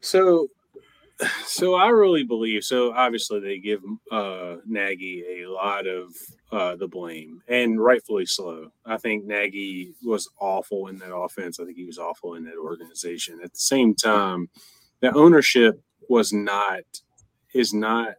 So, so I really believe. So obviously they give uh, Nagy a lot of uh, the blame, and rightfully so. I think Nagy was awful in that offense. I think he was awful in that organization. At the same time, the ownership was not is not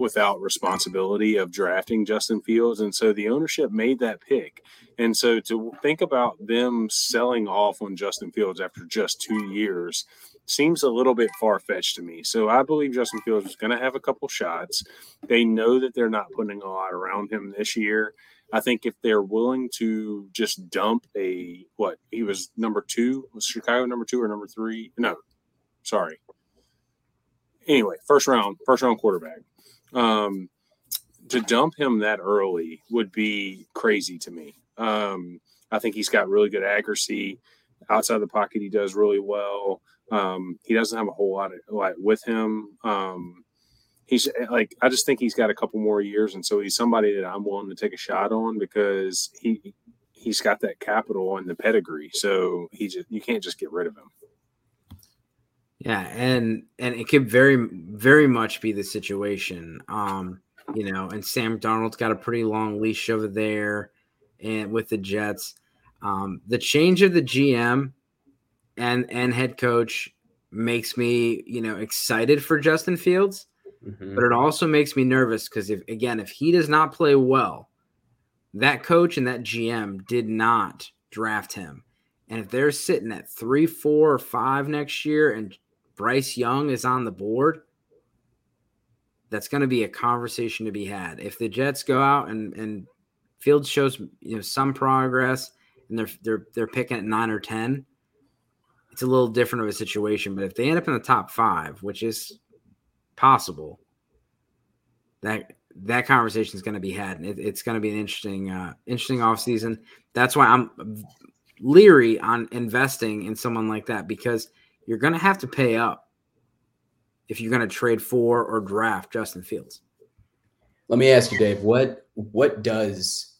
without responsibility of drafting Justin Fields. And so the ownership made that pick. And so to think about them selling off on Justin Fields after just two years seems a little bit far fetched to me. So I believe Justin Fields is going to have a couple shots. They know that they're not putting a lot around him this year. I think if they're willing to just dump a what he was number two, was Chicago number two or number three? No, sorry. Anyway, first round, first round quarterback. Um, to dump him that early would be crazy to me. Um, I think he's got really good accuracy outside the pocket. He does really well. Um, he doesn't have a whole lot of like with him. Um, he's like I just think he's got a couple more years, and so he's somebody that I'm willing to take a shot on because he he's got that capital and the pedigree. So he just you can't just get rid of him. Yeah, and and it could very very much be the situation. Um, you know, and Sam Darnold's got a pretty long leash over there, and with the Jets, um, the change of the GM and and head coach makes me you know excited for Justin Fields, Mhm. but it also makes me nervous because if again if he does not play well, that coach and that GM did not draft him, and if they're sitting at three, four, or five next year, and Bryce Young is on the board, that's going to be a conversation to be had. If the Jets go out and and Fields shows you know some progress and they're they're they're picking at nine or ten, it's a little different of a situation. But if they end up in the top five, which is possible, that that conversation is going to be had, and it, it's going to be an interesting uh, interesting offseason. That's why I'm leery on investing in someone like that because you're going to have to pay up if you're going to trade for or draft Justin Fields. Let me ask you, Dave. What what does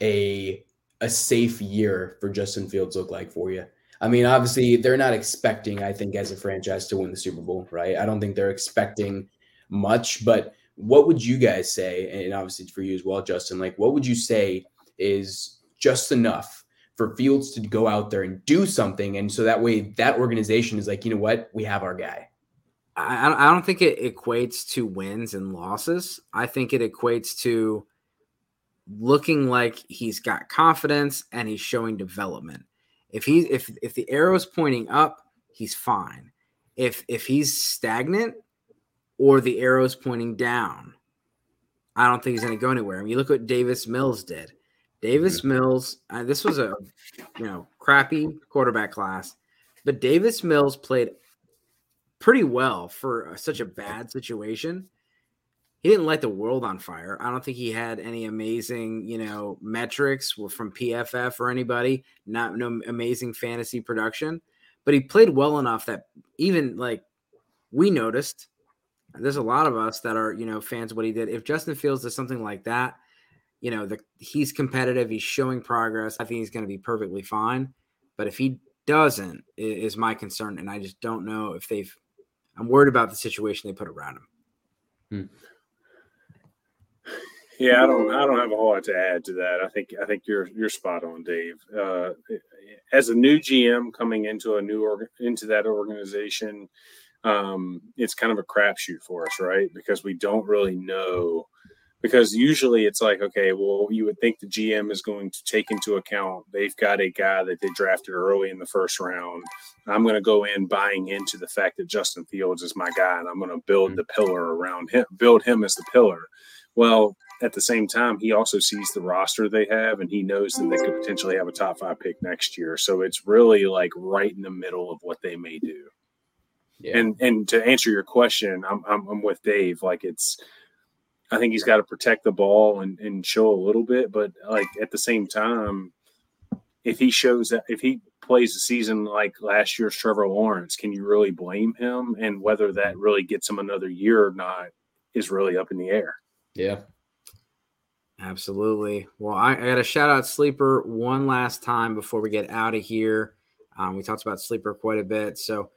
a a safe year for Justin Fields look like for you? I mean, obviously, they're not expecting, I think, as a franchise to win the Super Bowl, right? I don't think they're expecting much, but what would you guys say? And obviously, for you as well, Justin, like, what would you say is just enough for Fields to go out there and do something? And so that way, that organization is like, you know what? We have our guy. I, I don't think it equates to wins and losses. I think it equates to looking like he's got confidence and he's showing development. If he if if the arrow is pointing up, he's fine. If if he's stagnant or the arrow is pointing down, I don't think he's going to go anywhere. I mean, you look what Davis Mills did. Davis mm-hmm. Mills, uh, this was a you know crappy quarterback class, but Davis Mills played pretty well for such a bad situation he didn't light the world on fire. I don't think he had any amazing, you know, metrics from PFF or anybody. Not no amazing fantasy production, but he played well enough that even like we noticed. There's a lot of us that are, you know, fans of what he did. If Justin Fields does something like that, you know, the, he's competitive. He's showing progress. I think he's going to be perfectly fine. But if he doesn't, is my concern, and I just don't know if they've. I'm worried about the situation they put around him. Hmm. Yeah, I don't. I don't have a whole lot to add to that. I think. I think you're you're spot on, Dave. Uh, as a new GM coming into a new org, into that organization, um, it's kind of a crapshoot for us, right? Because we don't really know. Because usually it's like, okay, well, you would think the GM is going to take into account they've got a guy that they drafted early in the first round. I'm going to go in buying into the fact that Justin Fields is my guy, and I'm going to build mm-hmm. the pillar around him, build him as the pillar. Well, at the same time, he also sees the roster they have, and he knows that they could potentially have a top five pick next year. So it's really like right in the middle of what they may do. Yeah. And and to answer your question, I'm, I'm I'm with Dave. Like it's, I think he's got to protect the ball and and show a little bit, but like at the same time, if he shows that if he plays a season like last year's Trevor Lawrence, can you really blame him? And whether that really gets him another year or not is really up in the air. Yeah. Absolutely. Well, I, I got to shout out Sleeper one last time before we get out of here. Um, we talked about Sleeper quite a bit. So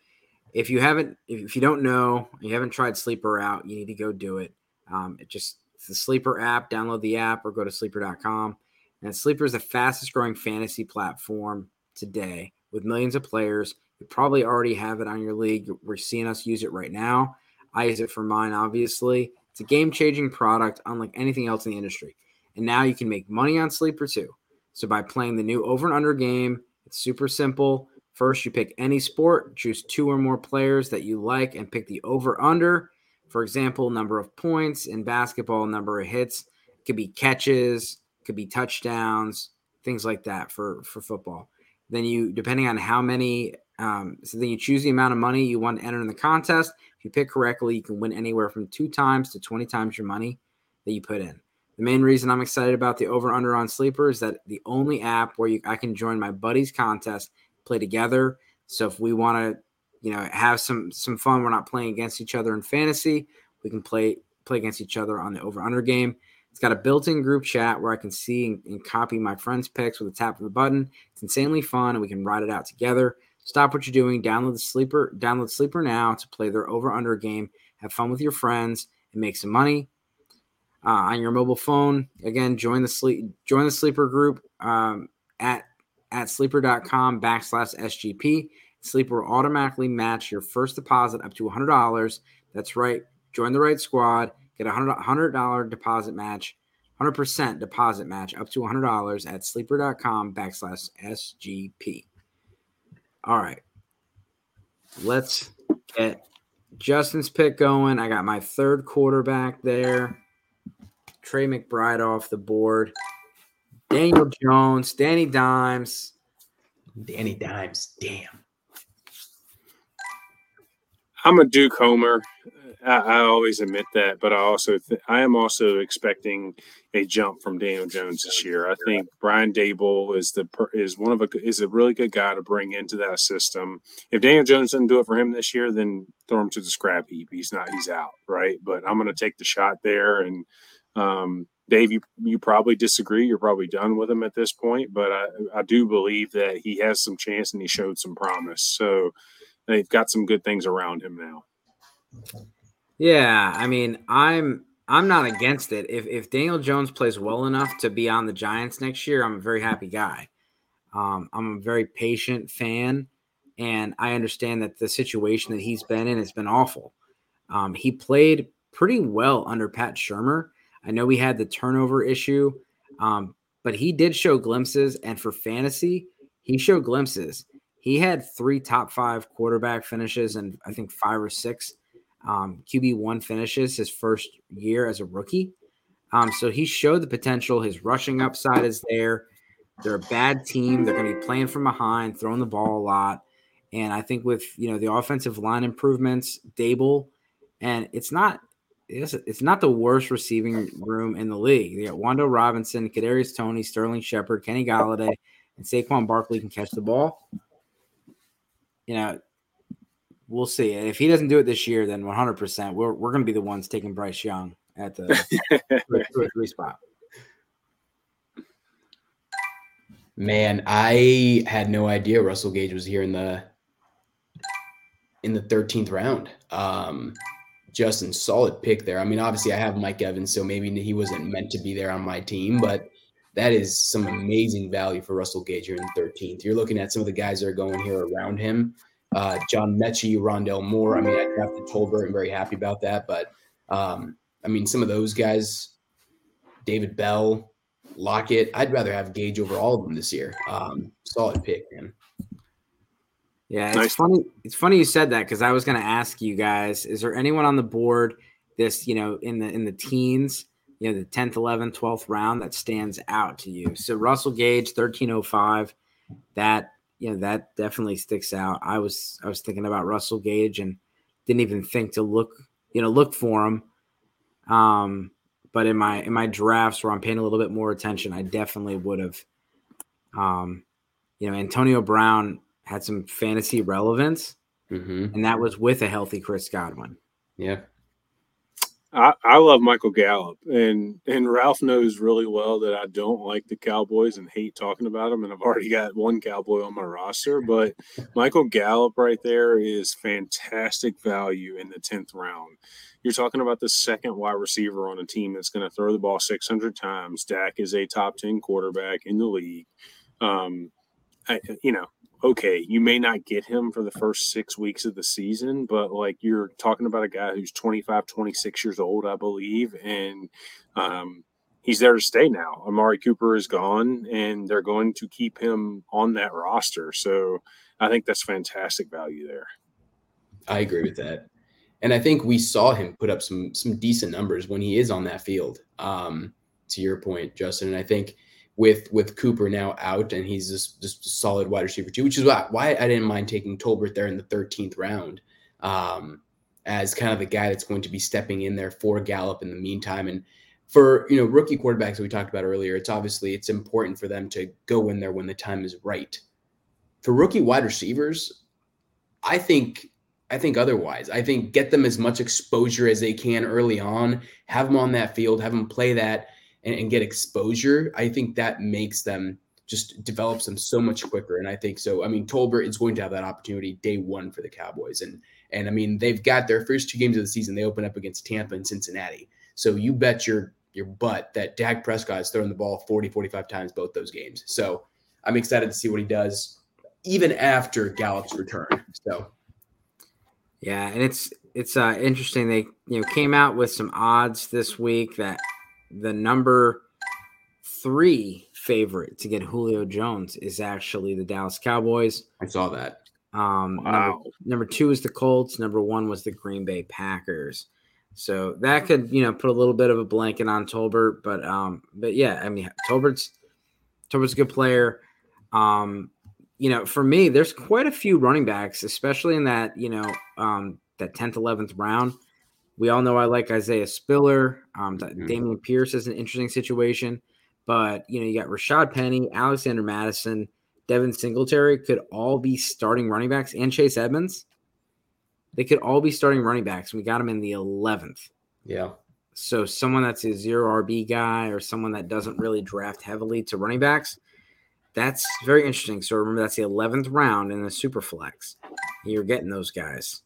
if you haven't, if you don't know, you haven't tried Sleeper out, you need to go do it. Um, it just, the Sleeper app. Download the app or go to sleeper.com. And Sleeper is the fastest growing fantasy platform today with millions of players. You probably already have it on your league. We're seeing us use it right now. I use it for mine, obviously. It's a game changing product, unlike anything else in the industry. And now you can make money on Sleeper too. So by playing the new over and under game, it's super simple. First, you pick any sport, choose two or more players that you like, and pick the over under. For example, number of points in basketball, number of hits. It could be catches, could be touchdowns, things like that for for football. Then you, depending on how many, um, so then you choose the amount of money you want to enter in the contest. If you pick correctly, you can win anywhere from two times to twenty times your money that you put in. The main reason I'm excited about the over under on Sleeper is that the only app where you, I can join my buddies contest, play together. So if we want to, you know, have some some fun, we're not playing against each other in fantasy. We can play play against each other on the over under game. It's got a built-in group chat where I can see and, and copy my friends' picks with a tap of the button. It's insanely fun, and we can ride it out together. Stop what you're doing. Download the sleeper. Download sleeper now to play their over under game. Have fun with your friends and make some money uh, on your mobile phone. Again, join the sleep join the sleeper group um, at at sleeper.com backslash SGP. Sleeper will automatically match your first deposit up to $100. That's right. Join the right squad. Get a $100, $100 deposit match, 100% deposit match up to $100 at sleeper.com backslash SGP. All right. Let's get Justin's pick going. I got my third quarterback there. Trey McBride off the board. Daniel Jones, Danny Dimes. Danny Dimes, damn. I'm a Duke Homer. I, I always admit that, but I also th- I am also expecting a jump from Daniel Jones this year. I think Brian Daboll is the is one of a is a really good guy to bring into that system. If Daniel Jones doesn't do it for him this year, then throw him to the scrap heap. He's not he's out, right? But I'm going to take the shot there and um, Dave, you, you probably disagree. You're probably done with him at this point, but I, I do believe that he has some chance and he showed some promise. So they've got some good things around him now. Yeah, I mean, I'm I'm not against it. If if Daniel Jones plays well enough to be on the Giants next year, I'm a very happy guy. Um, I'm a very patient fan, and I understand that the situation that he's been in has been awful. Um, he played pretty well under Pat Shurmur. I know we had the turnover issue, um, but he did show glimpses. And for fantasy, he showed glimpses. He had three top five quarterback finishes and I think five or six um, QB one finishes his first year as a rookie. Um, so he showed the potential. His rushing upside is there. They're a bad team. They're going to be playing from behind, throwing the ball a lot. And I think with you know the offensive line improvements, Daboll, and it's not it's, it's not the worst receiving room in the league. You got Wan'Dale Robinson, Kadarius Toney, Sterling Shepard, Kenny Golladay, and Saquon Barkley can catch the ball. You know, we'll see. If he doesn't do it this year, then 100%, we're, we're going to be the ones taking Bryce Young at the two or three spot. Man, I had no idea Russell Gage was here in the in the 13th round. Um, Justin, solid pick there. I mean, obviously, I have Mike Evans, so maybe he wasn't meant to be there on my team, but that is some amazing value for Russell Gage here in the 13th. You're looking at some of the guys that are going here around him. Uh, John Metchie, Rondale Moore. I mean, I drafted Tolbert. I'm very happy about that. But um, I mean, some of those guys, David Bell, Lockett, I'd rather have Gage over all of them this year. Um, solid pick, man. Yeah, it's nice. funny. It's funny you said that because I was going to ask you guys: Is there anyone on the board this you know in the in the teens, you know, the tenth, eleventh, twelfth round that stands out to you? So Russell Gage, thirteen oh five, that you know that definitely sticks out. I was I was thinking about Russell Gage and didn't even think to look you know look for him. Um, but in my in my drafts where I'm paying a little bit more attention, I definitely would have. Um, you know, Antonio Brown had some fantasy relevance, mm-hmm. and that was with a healthy Chris Godwin. Yeah. I, I love Michael Gallup, and and Ralph knows really well that I don't like the Cowboys and hate talking about them, and I've already got one Cowboy on my roster. But Michael Gallup right there is fantastic value in the tenth round. You're talking about the second wide receiver on a team that's going to throw the ball 600 times. Dak is a top 10 quarterback in the league. Um, I, you know, okay, you may not get him for the first six weeks of the season, but like you're talking about a guy who's 25, 26 years old, I believe, and um, he's there to stay now. Amari Cooper is gone, and they're going to keep him on that roster. So I think that's fantastic value there. I agree with that. And I think we saw him put up some some decent numbers when he is on that field. Um, to your point, Justin, and I think with with Cooper now out and he's just just solid wide receiver too, which is why, why I didn't mind taking Tolbert there in the 13th round um, as kind of the guy that's going to be stepping in there for Gallup in the meantime. And for you know rookie quarterbacks that we talked about earlier, it's obviously it's important for them to go in there when the time is right. For rookie wide receivers, I think I think otherwise. I think get them as much exposure as they can early on, have them on that field, have them play that and, and get exposure, I think that makes them just develops them so much quicker. And I think so. I mean, Tolbert is going to have that opportunity day one for the Cowboys. And and I mean, they've got their first two games of the season. They open up against Tampa and Cincinnati. So you bet your your butt that Dak Prescott is throwing the ball 40, 45 times both those games. So I'm excited to see what he does even after Gallup's return. So yeah, and it's it's uh, interesting. They you know came out with some odds this week that the number three favorite to get Julio Jones is actually the Dallas Cowboys. I saw that. Um, wow. number, number two is the Colts. Number one was the Green Bay Packers. So that could, you know, put a little bit of a blanket on Tolbert, but um, but yeah, I mean Tolbert's Tolbert's a good player. Um, you know, for me, there's quite a few running backs, especially in that, you know, um, that 10th, 11th round we all know I like Isaiah Spiller. Um, mm-hmm. Dameon Pierce is an interesting situation, but you know you got Rashaad Penny, Alexander Mattison, Devin Singletary could all be starting running backs, and Chase Edmonds. They could all be starting running backs. We got them in the eleventh. Yeah. So someone that's a zero RB guy or someone that doesn't really draft heavily to running backs, that's very interesting. So remember that's the 11th round in the super flex. You're getting those guys.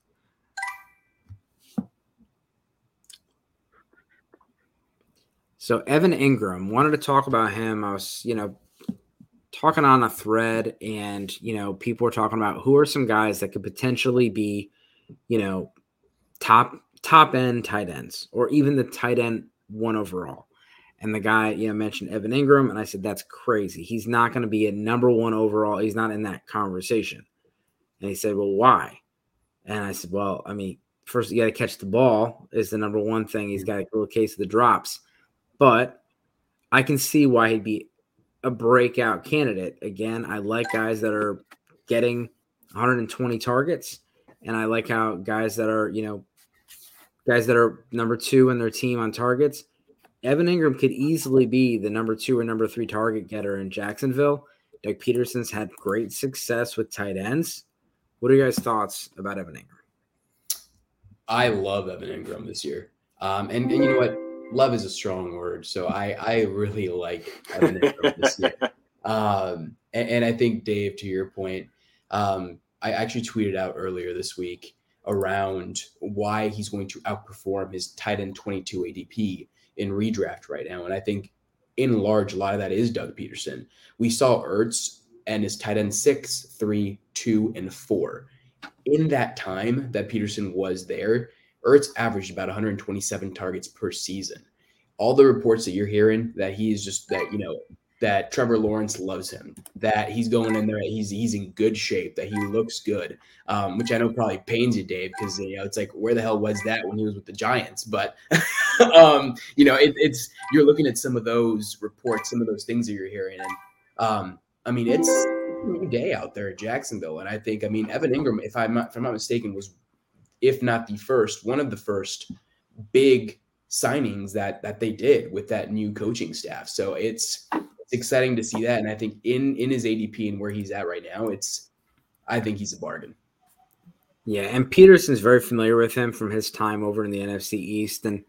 So Evan Engram wanted to talk about him. I was, you know, talking on a thread and, you know, people were talking about who are some guys that could potentially be, you know, top top end tight ends or even the tight end one overall. And the guy, you know, mentioned Evan Engram, and I said that's crazy. He's not going to be a number one overall. He's not in that conversation. And he said, "Well, why?" And I said, "Well, I mean, first you got to catch the ball is the number one thing. He's mm-hmm. got a little case of the drops, but I can see why he'd be a breakout candidate. Again, I like guys that are getting 120 targets, and I like how guys that are, you know, guys that are number two in their team on targets. Evan Engram could easily be the number two or number three target getter in Jacksonville. Doug Pederson's had great success with tight ends. What are your guys' thoughts about Evan Engram? I love Evan Engram this year. Um, and, and you know what? Love is a strong word. So I, I really like Evan this year. Um, and, and, I think, Dave, to your point, um, I actually tweeted out earlier this week around why he's going to outperform his tight end 22 ADP in redraft right now. And I think in large, a lot of that is Doug Pederson. We saw Ertz and his tight end six, three, two, and four. In that time that Pederson was there, Ertz averaged about 127 targets per season. All the reports that you're hearing that he is just that, you know, that Trevor Lawrence loves him, that he's going in there, he's he's in good shape, that he looks good, um, which I know probably pains you, Dave, because you know it's like where the hell was that when he was with the Giants? But um, you know, it, it's you're looking at some of those reports, some of those things that you're hearing, and um, I mean it's a new day out there at Jacksonville, and I think I mean Evan Engram, if I'm not, if I'm not mistaken, was if not the first, one of the first big signings that that they did with that new coaching staff. So it's exciting to see that. And I think in in his ADP and where he's at right now, it's I think he's a bargain. Yeah, and Pederson's very familiar with him from his time over in the NFC East, and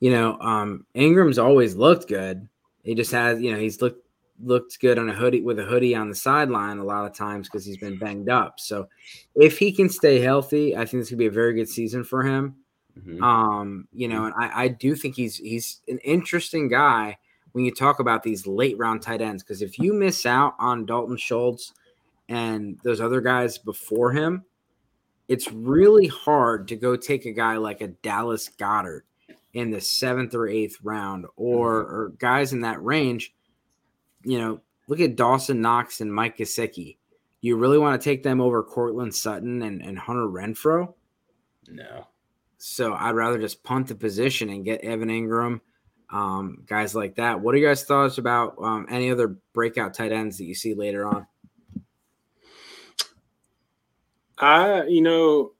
you know, um, Engram's always looked good. He just has, you know, he's looked looked good on a hoodie with a hoodie on the sideline a lot of times because he's been banged up. So if he can stay healthy, I think this could be a very good season for him. Mm-hmm. Um, you know, and I, I do think he's he's an interesting guy when you talk about these late round tight ends. Because if you miss out on Dalton Schultz and those other guys before him, it's really hard to go take a guy like a Dallas Goedert in the seventh or eighth round or, mm-hmm. or guys in that range. You know, look at Dawson Knox and Mike Gesicki. You really want to take them over Courtland Sutton and, and Hunter Renfrow? No. So I'd rather just punt the position and get Evan Engram, um, guys like that. What are your guys' thoughts about um, any other breakout tight ends that you see later on? I, you know,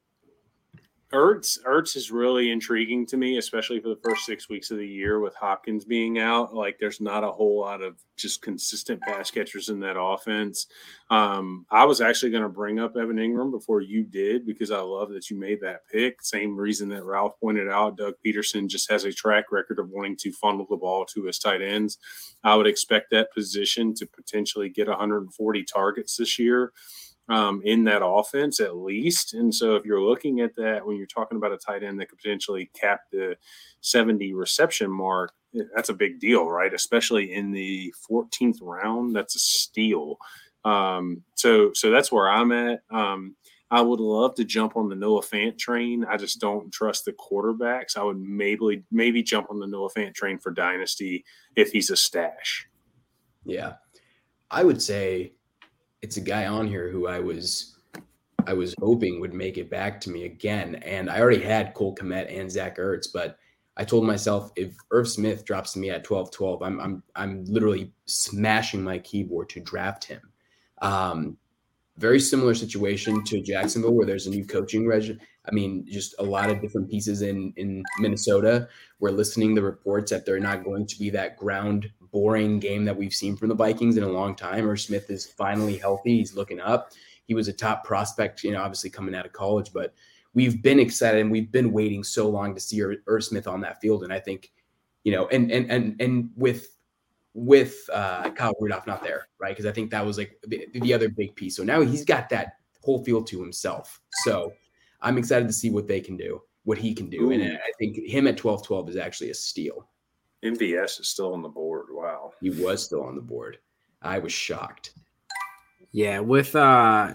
Ertz Ertz is really intriguing to me, especially for the first six weeks of the year with Hopkins being out. Like, there's not a whole lot of just consistent pass catchers in that offense. Um, I was actually going to bring up Evan Engram before you did because I love that you made that pick. Same reason that Ralph pointed out, Doug Pederson just has a track record of wanting to funnel the ball to his tight ends. I would expect that position to potentially get 140 targets this year um, in that offense at least. And so if you're looking at that when you're talking about a tight end that could potentially cap the 70 reception mark, eh, that's a big deal, right? Especially in the 14th round, that's a steal. Um, so so that's where I'm at. Um, I would love to jump on the Noah Fant train. I just don't trust the quarterbacks. I would maybe maybe jump on the Noah Fant train for dynasty if he's a stash. Yeah, I would say it's a guy on here who I was I was hoping would make it back to me again. And I already had Cole Kmet and Zach Ertz, but I told myself if Irv Smith drops to me at 12 12, I'm I'm I'm literally smashing my keyboard to draft him. Um, very similar situation to Jacksonville, where there's a new coaching regime. I mean, just a lot of different pieces in in Minnesota. We're listening to reports that they're not going to be that ground boring game that we've seen from the Vikings in a long time. Irv Smith is finally healthy. He's looking up. He was a top prospect, you know, obviously coming out of college, but we've been excited and we've been waiting so long to see Irv Smith on that field. And I think, you know, and and and and with with uh, Kyle Rudolph not there, right? Because I think that was like the, the, other big piece. So now he's got that whole field to himself. So I'm excited to see what they can do, what he can do. Ooh. And I think him at 12 12 is actually a steal. MVS is still on the board. Wow. He was still on the board. I was shocked. Yeah, with uh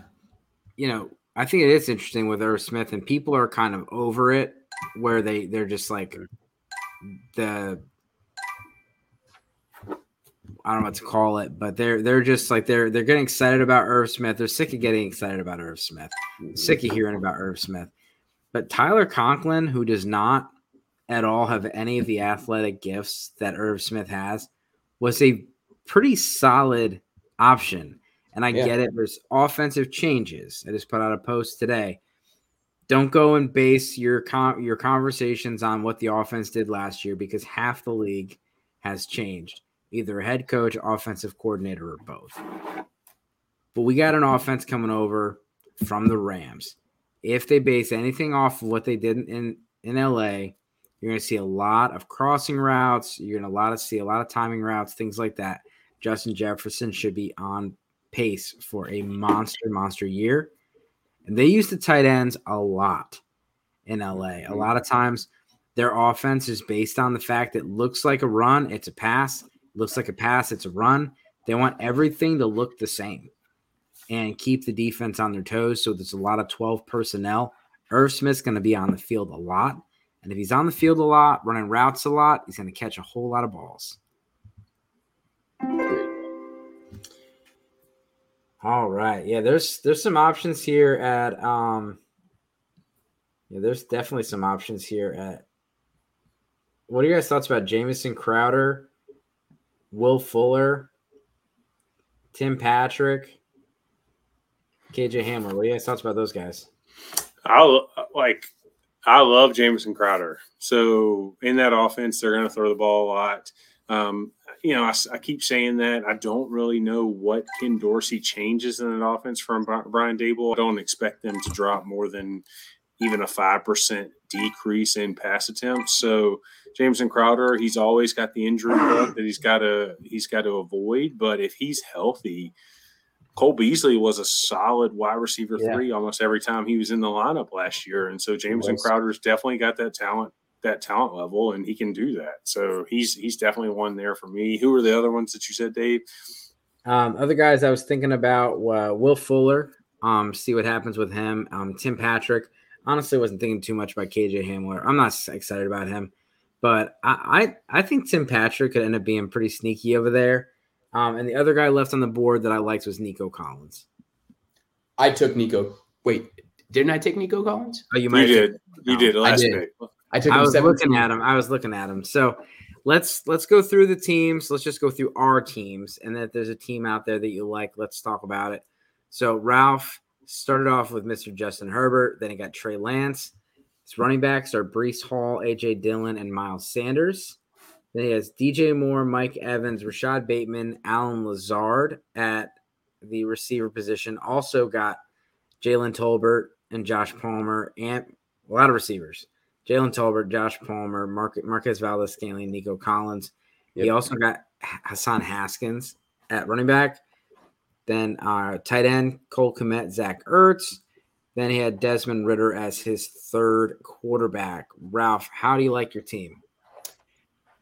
you know, I think it is interesting with Irv Smith and people are kind of over it where they they're just like the I don't know what to call it, but they're they're just like they're they're getting excited about Irv Smith. They're sick of getting excited about Irv Smith. Sick of hearing about Irv Smith. But Tyler Conklin, who does not at all have any of the athletic gifts that Irv Smith has, was a pretty solid option. And I yeah. get it. There's offensive changes. I just put out a post today. Don't go and base your con- your conversations on what the offense did last year because half the league has changed either head coach, offensive coordinator, or both. But we got an offense coming over from the Rams. If they base anything off of what they did in, in LA, you're going to see a lot of crossing routes. You're going to a lot of see a lot of timing routes, things like that. Justin Jefferson should be on pace for a monster, monster year. And they use the tight ends a lot in LA. A lot of times their offense is based on the fact that looks like a run, it's a pass looks like a pass, it's a run. They want everything to look the same and keep the defense on their toes. So there's a lot of 12 personnel. Irv Smith's going to be on the field a lot. And if he's on the field a lot, running routes a lot, he's going to catch a whole lot of balls. All right. Yeah, there's there's some options here at um yeah, there's definitely some options here at what are your guys' thoughts about Jamison Crowder Will Fuller, Tim Patrick, KJ Hamler. What do you guys thoughts about those guys? I like. I love Jamison Crowder. So in that offense, they're going to throw the ball a lot. Um, you know, I, I, keep saying that. I don't really know what Ken Dorsey changes in an offense from Brian Daboll. I don't expect them to drop more than even a 5% decrease in pass attempts. So Jamison Crowder, he's always got the injury bug that he's got to he's got to avoid. But if he's healthy, Cole Beasley was a solid wide receiver yeah. three almost every time he was in the lineup last year. And so Jamison Crowder's definitely got that talent, that talent level, and he can do that. So he's he's definitely one there for me. Who are the other ones that you said, Dave? Um, other guys I was thinking about uh, Will Fuller. Um, see what happens with him. Um, Tim Patrick honestly wasn't thinking too much about KJ Hamler. I'm not excited about him, but I I, I think Tim Patrick could end up being pretty sneaky over there. Um, and the other guy left on the board that I liked was Nico Collins. I took Nico. Wait, didn't I take Nico Collins? Oh, you might. You did. You did last I did. I took. I was 17. looking at him. I was looking at him. So let's let's go through the teams. Let's just go through our teams, and that there's a team out there that you like. Let's talk about it. So Ralph, Started off with Mr. Justin Herbert. Then he got Trey Lance. His running backs are Breece Hall, AJ Dillon, and Miles Sanders. Then he has DJ Moore, Mike Evans, Rashod Bateman, Allen Lazard at the receiver position. Also got Jalen Tolbert and Josh Palmer, and a lot of receivers. Jalen Tolbert, Josh Palmer, Mark, Marquez Valdes Scantling, Nico Collins. Yep. He also got Hassan Haskins at running back. Then uh, tight end Cole Kmet, Zach Ertz. Then he had Desmond Ridder as his third quarterback. Ralph, how do you like your team?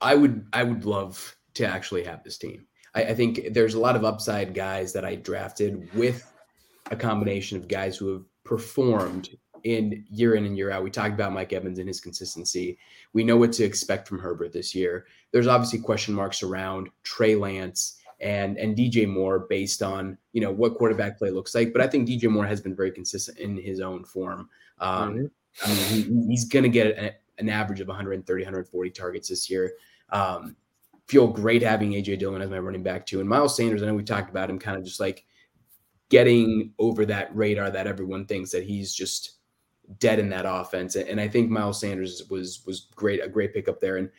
I would I would love to actually have this team. I, I think there's a lot of upside guys that I drafted with a combination of guys who have performed in year in and year out. We talked about Mike Evans and his consistency. We know what to expect from Herbert this year. There's obviously question marks around Trey Lance and and DJ Moore based on you know what quarterback play looks like. But I think DJ Moore has been very consistent in his own form. Um, mm-hmm. I mean, he, he's going to get an, an, average of 130, 140 targets this year. Um, feel great having AJ Dillon as my running back too, and Miles Sanders. I know we talked about him kind of just like getting over that radar that everyone thinks that he's just dead in that offense. And I think Miles Sanders was was great, a great pickup there. And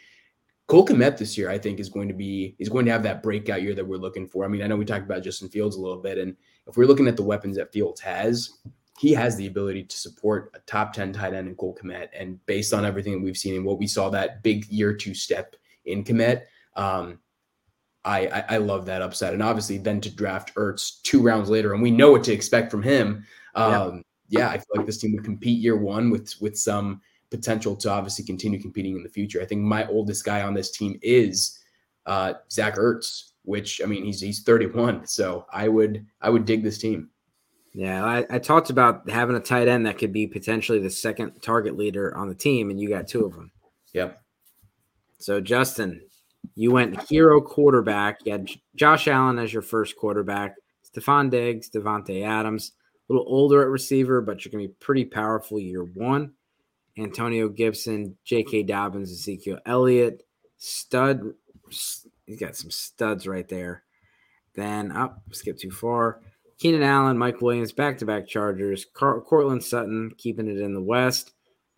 Cole Kmet this year, I think, is going to be is going to have that breakout year that we're looking for. I mean, I know we talked about Justin Fields a little bit, and if we're looking at the weapons that Fields has, he has the ability to support a top 10 tight end in Cole Kmet. And based on everything that we've seen and what we saw that big year two step in Kmet, um, I, I, I love that upside. And obviously then to draft Ertz two rounds later, and we know what to expect from him. Um, yeah. yeah, I feel like this team would compete year one with with some potential to obviously continue competing in the future. I think my oldest guy on this team is uh, Zach Ertz, which I mean he's he's 31, so I would I would dig this team. Yeah, I, I, talked about having a tight end that could be potentially the second target leader on the team, and you got two of them. Yep. So, Justin, you went hero quarterback. You had Josh Allen as your first quarterback, Stefon Diggs, Davante Adams, a little older at receiver, but you're going to be pretty powerful year one. Antonio Gibson, J.K. Dobbins, Ezekiel Elliott, stud. He's got some studs right there. Then up, oh, skip too far. Keenan Allen, Mike Williams, back to back Chargers. Car- Courtland Sutton keeping it in the West.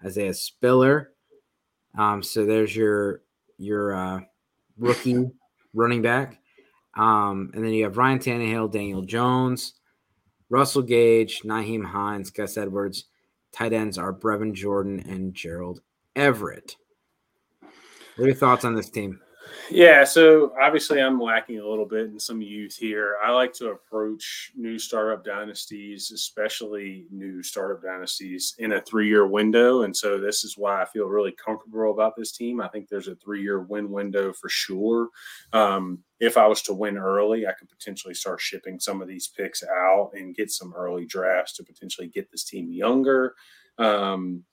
Isaiah Spiller. Um, so there's your your uh, rookie running back. Um, and then you have Ryan Tannehill, Daniel Jones, Russell Gage, Nyheim Hines, Gus Edwards. Tight ends are Brevin Jordan and Gerald Everett. What are your thoughts on this team? Yeah, so obviously I'm lacking a little bit in some youth here. I like to approach new startup dynasties, especially new startup dynasties, in a three year window. And so this is why I feel really comfortable about this team. I think there's a three year win window for sure. Um, if I was to win early, I could potentially start shipping some of these picks out and get some early drafts to potentially get this team younger. Um,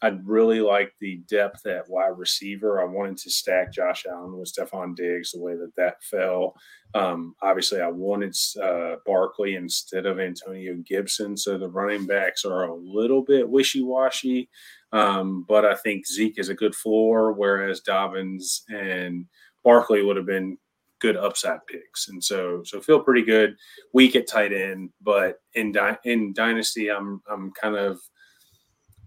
I'd really like the depth at wide receiver. I wanted to stack Josh Allen with Stefon Diggs the way that that fell. Um, obviously, I wanted uh, Barkley instead of Antonio Gibson. So the running backs are a little bit wishy washy. Um, but I think Zeke is a good floor, whereas Dobbins and Barkley would have been good upside picks. And so, so feel pretty good. Weak at tight end, but in in dynasty, I'm I'm kind of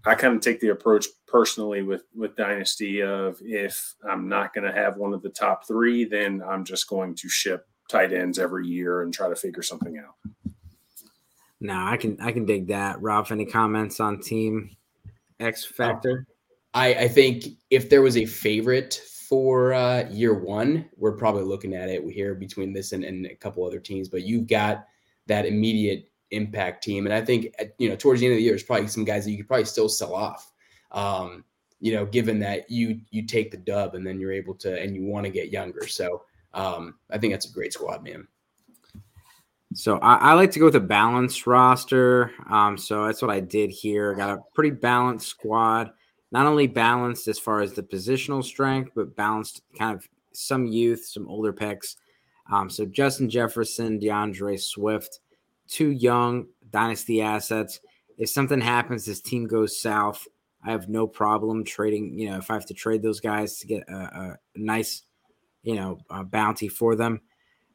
I kind of take the approach personally with with Dynasty of if I'm not going to have one of the top three, then I'm just going to ship tight ends every year and try to figure something out. No, I can I can dig that. Rob, any comments on Team X Factor? I, I think if there was a favorite for uh, year one, we're probably looking at it here between this and, and a couple other teams. But you've got that immediate impact team. And I think you know towards the end of the year, there's probably some guys that you could probably still sell off. Um, you know, given that you you take the dub and then you're able to and you want to get younger. So um, I think that's a great squad, man. So I, I, like to go with a balanced roster. Um, so that's what I did here. Got a pretty balanced squad. Not only balanced as far as the positional strength, but balanced kind of some youth, some older picks. Um, so Justin Jefferson, D'Andre Swift, two young dynasty assets. If something happens, this team goes south. I have no problem trading. You know, if I have to trade those guys to get a, a nice, you know, bounty for them.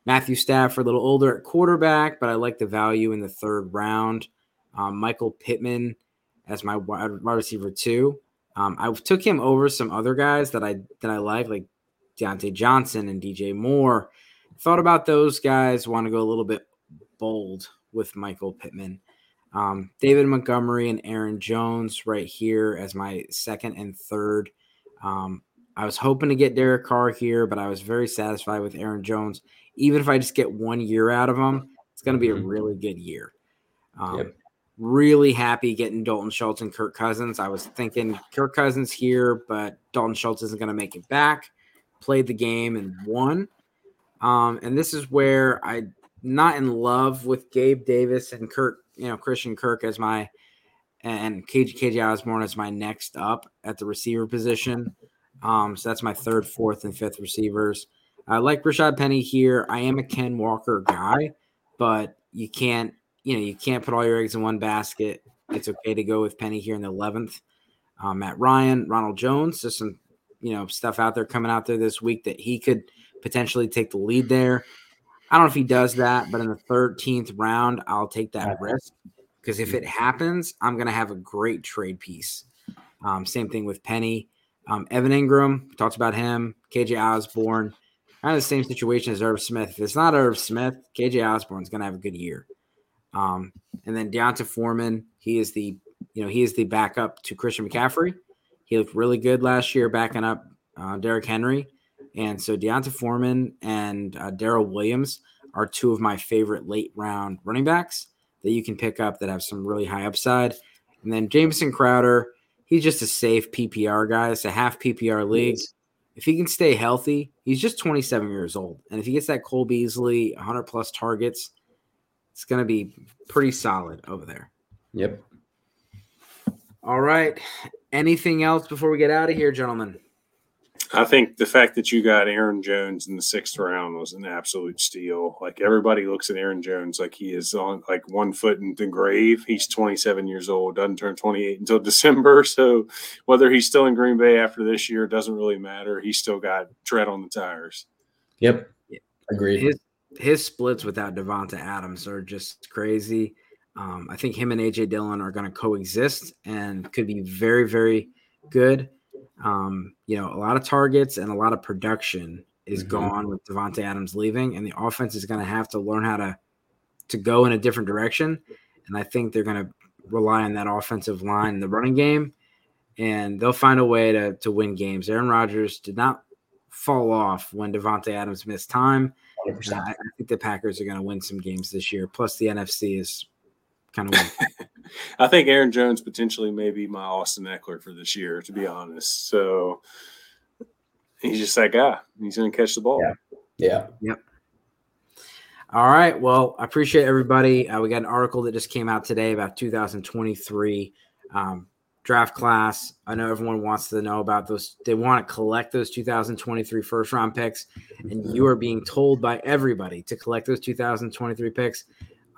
Matthew Stafford, a little older at quarterback, but I like the value in the third round. Um, Michael Pittman as my wide receiver two. Um, I took him over some other guys that I that I like, like Diontae Johnson and DJ Moore. Thought about those guys. Want to go a little bit bold with Michael Pittman. Um, David Montgomery and Aaron Jones right here as my second and third. Um, I was hoping to get Derek Carr here, but I was very satisfied with Aaron Jones. Even if I just get one year out of him, it's going to be a mm-hmm. really good year. Um, yep. Really happy getting Dalton Schultz and Kirk Cousins. I was thinking Kirk Cousins here, but Dalton Schultz isn't going to make it back. Played the game and won. Um, and this is where I not in love with Gabe Davis and Kirk, you know, Christian Kirk as my and KJ, KJ Osborn as my next up at the receiver position. Um, so that's my third, fourth, and fifth receivers. I like Rashaad Penny here. I am a Ken Walker guy, but you can't, you know, you can't put all your eggs in one basket. It's okay to go with Penny here in the eleventh. Um, Matt Ryan, Ronald Jones. There's some, you know, stuff out there coming out there this week that he could potentially take the lead there. I don't know if he does that, but in the 13th round, I'll take that risk because if it happens, I'm going to have a great trade piece. Um, same thing with Penny. Um, Evan Engram, talks about him. KJ Osborn, kind of the same situation as Irv Smith. If it's not Irv Smith, KJ Osborn's going to have a good year. Um, and then D'Onta Foreman, he is the you know he is the backup to Christian McCaffrey. He looked really good last year, backing up uh, Derrick Henry. And so D'Onta Foreman and uh, Darrel Williams are two of my favorite late round running backs that you can pick up that have some really high upside. And then Jamison Crowder, he's just a safe PPR guy. It's a half PPR league. If he can stay healthy, he's just 27 years old. And if he gets that Cole Beasley 100 plus targets, it's going to be pretty solid over there. Yep. All right. Anything else before we get out of here, gentlemen? I think the fact that you got Aaron Jones in the sixth round was an absolute steal. Like everybody looks at Aaron Jones like he is on like one foot in the grave. He's 27 years old, doesn't turn 28 until December. So whether he's still in Green Bay after this year doesn't really matter. He's still got tread on the tires. Yep. Agreed. His his splits without Davante Adams are just crazy. Um, I think him and AJ Dillon are going to coexist and could be very, very good. Um, you know, a lot of targets and a lot of production is mm-hmm. gone with Davante Adams leaving, and the offense is going to have to learn how to to go in a different direction. And I think they're going to rely on that offensive line in the running game, and they'll find a way to to win games. Aaron Rodgers did not fall off when Davante Adams missed time. I, I think the Packers are going to win some games this year. Plus, the NFC is kind of. I think Aaron Jones potentially may be my Austin Ekeler for this year, to be honest. So he's just that guy. He's going to catch the ball. Yeah. Yeah. Yep. All right. Well, I appreciate everybody. Uh, we got an article that just came out today about 2023 um, draft class. I know everyone wants to know about those. They want to collect those 2023 first round picks, and you are being told by everybody to collect those 2023 picks.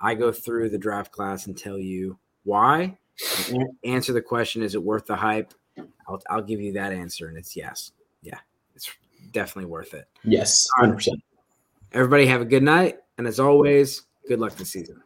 I go through the draft class and tell you why. answer the question: Is it worth the hype? I'll, I'll give you that answer, and it's yes. Yeah, it's definitely worth it. Yes, hundred percent. Everybody have a good night, and as always, good luck this season.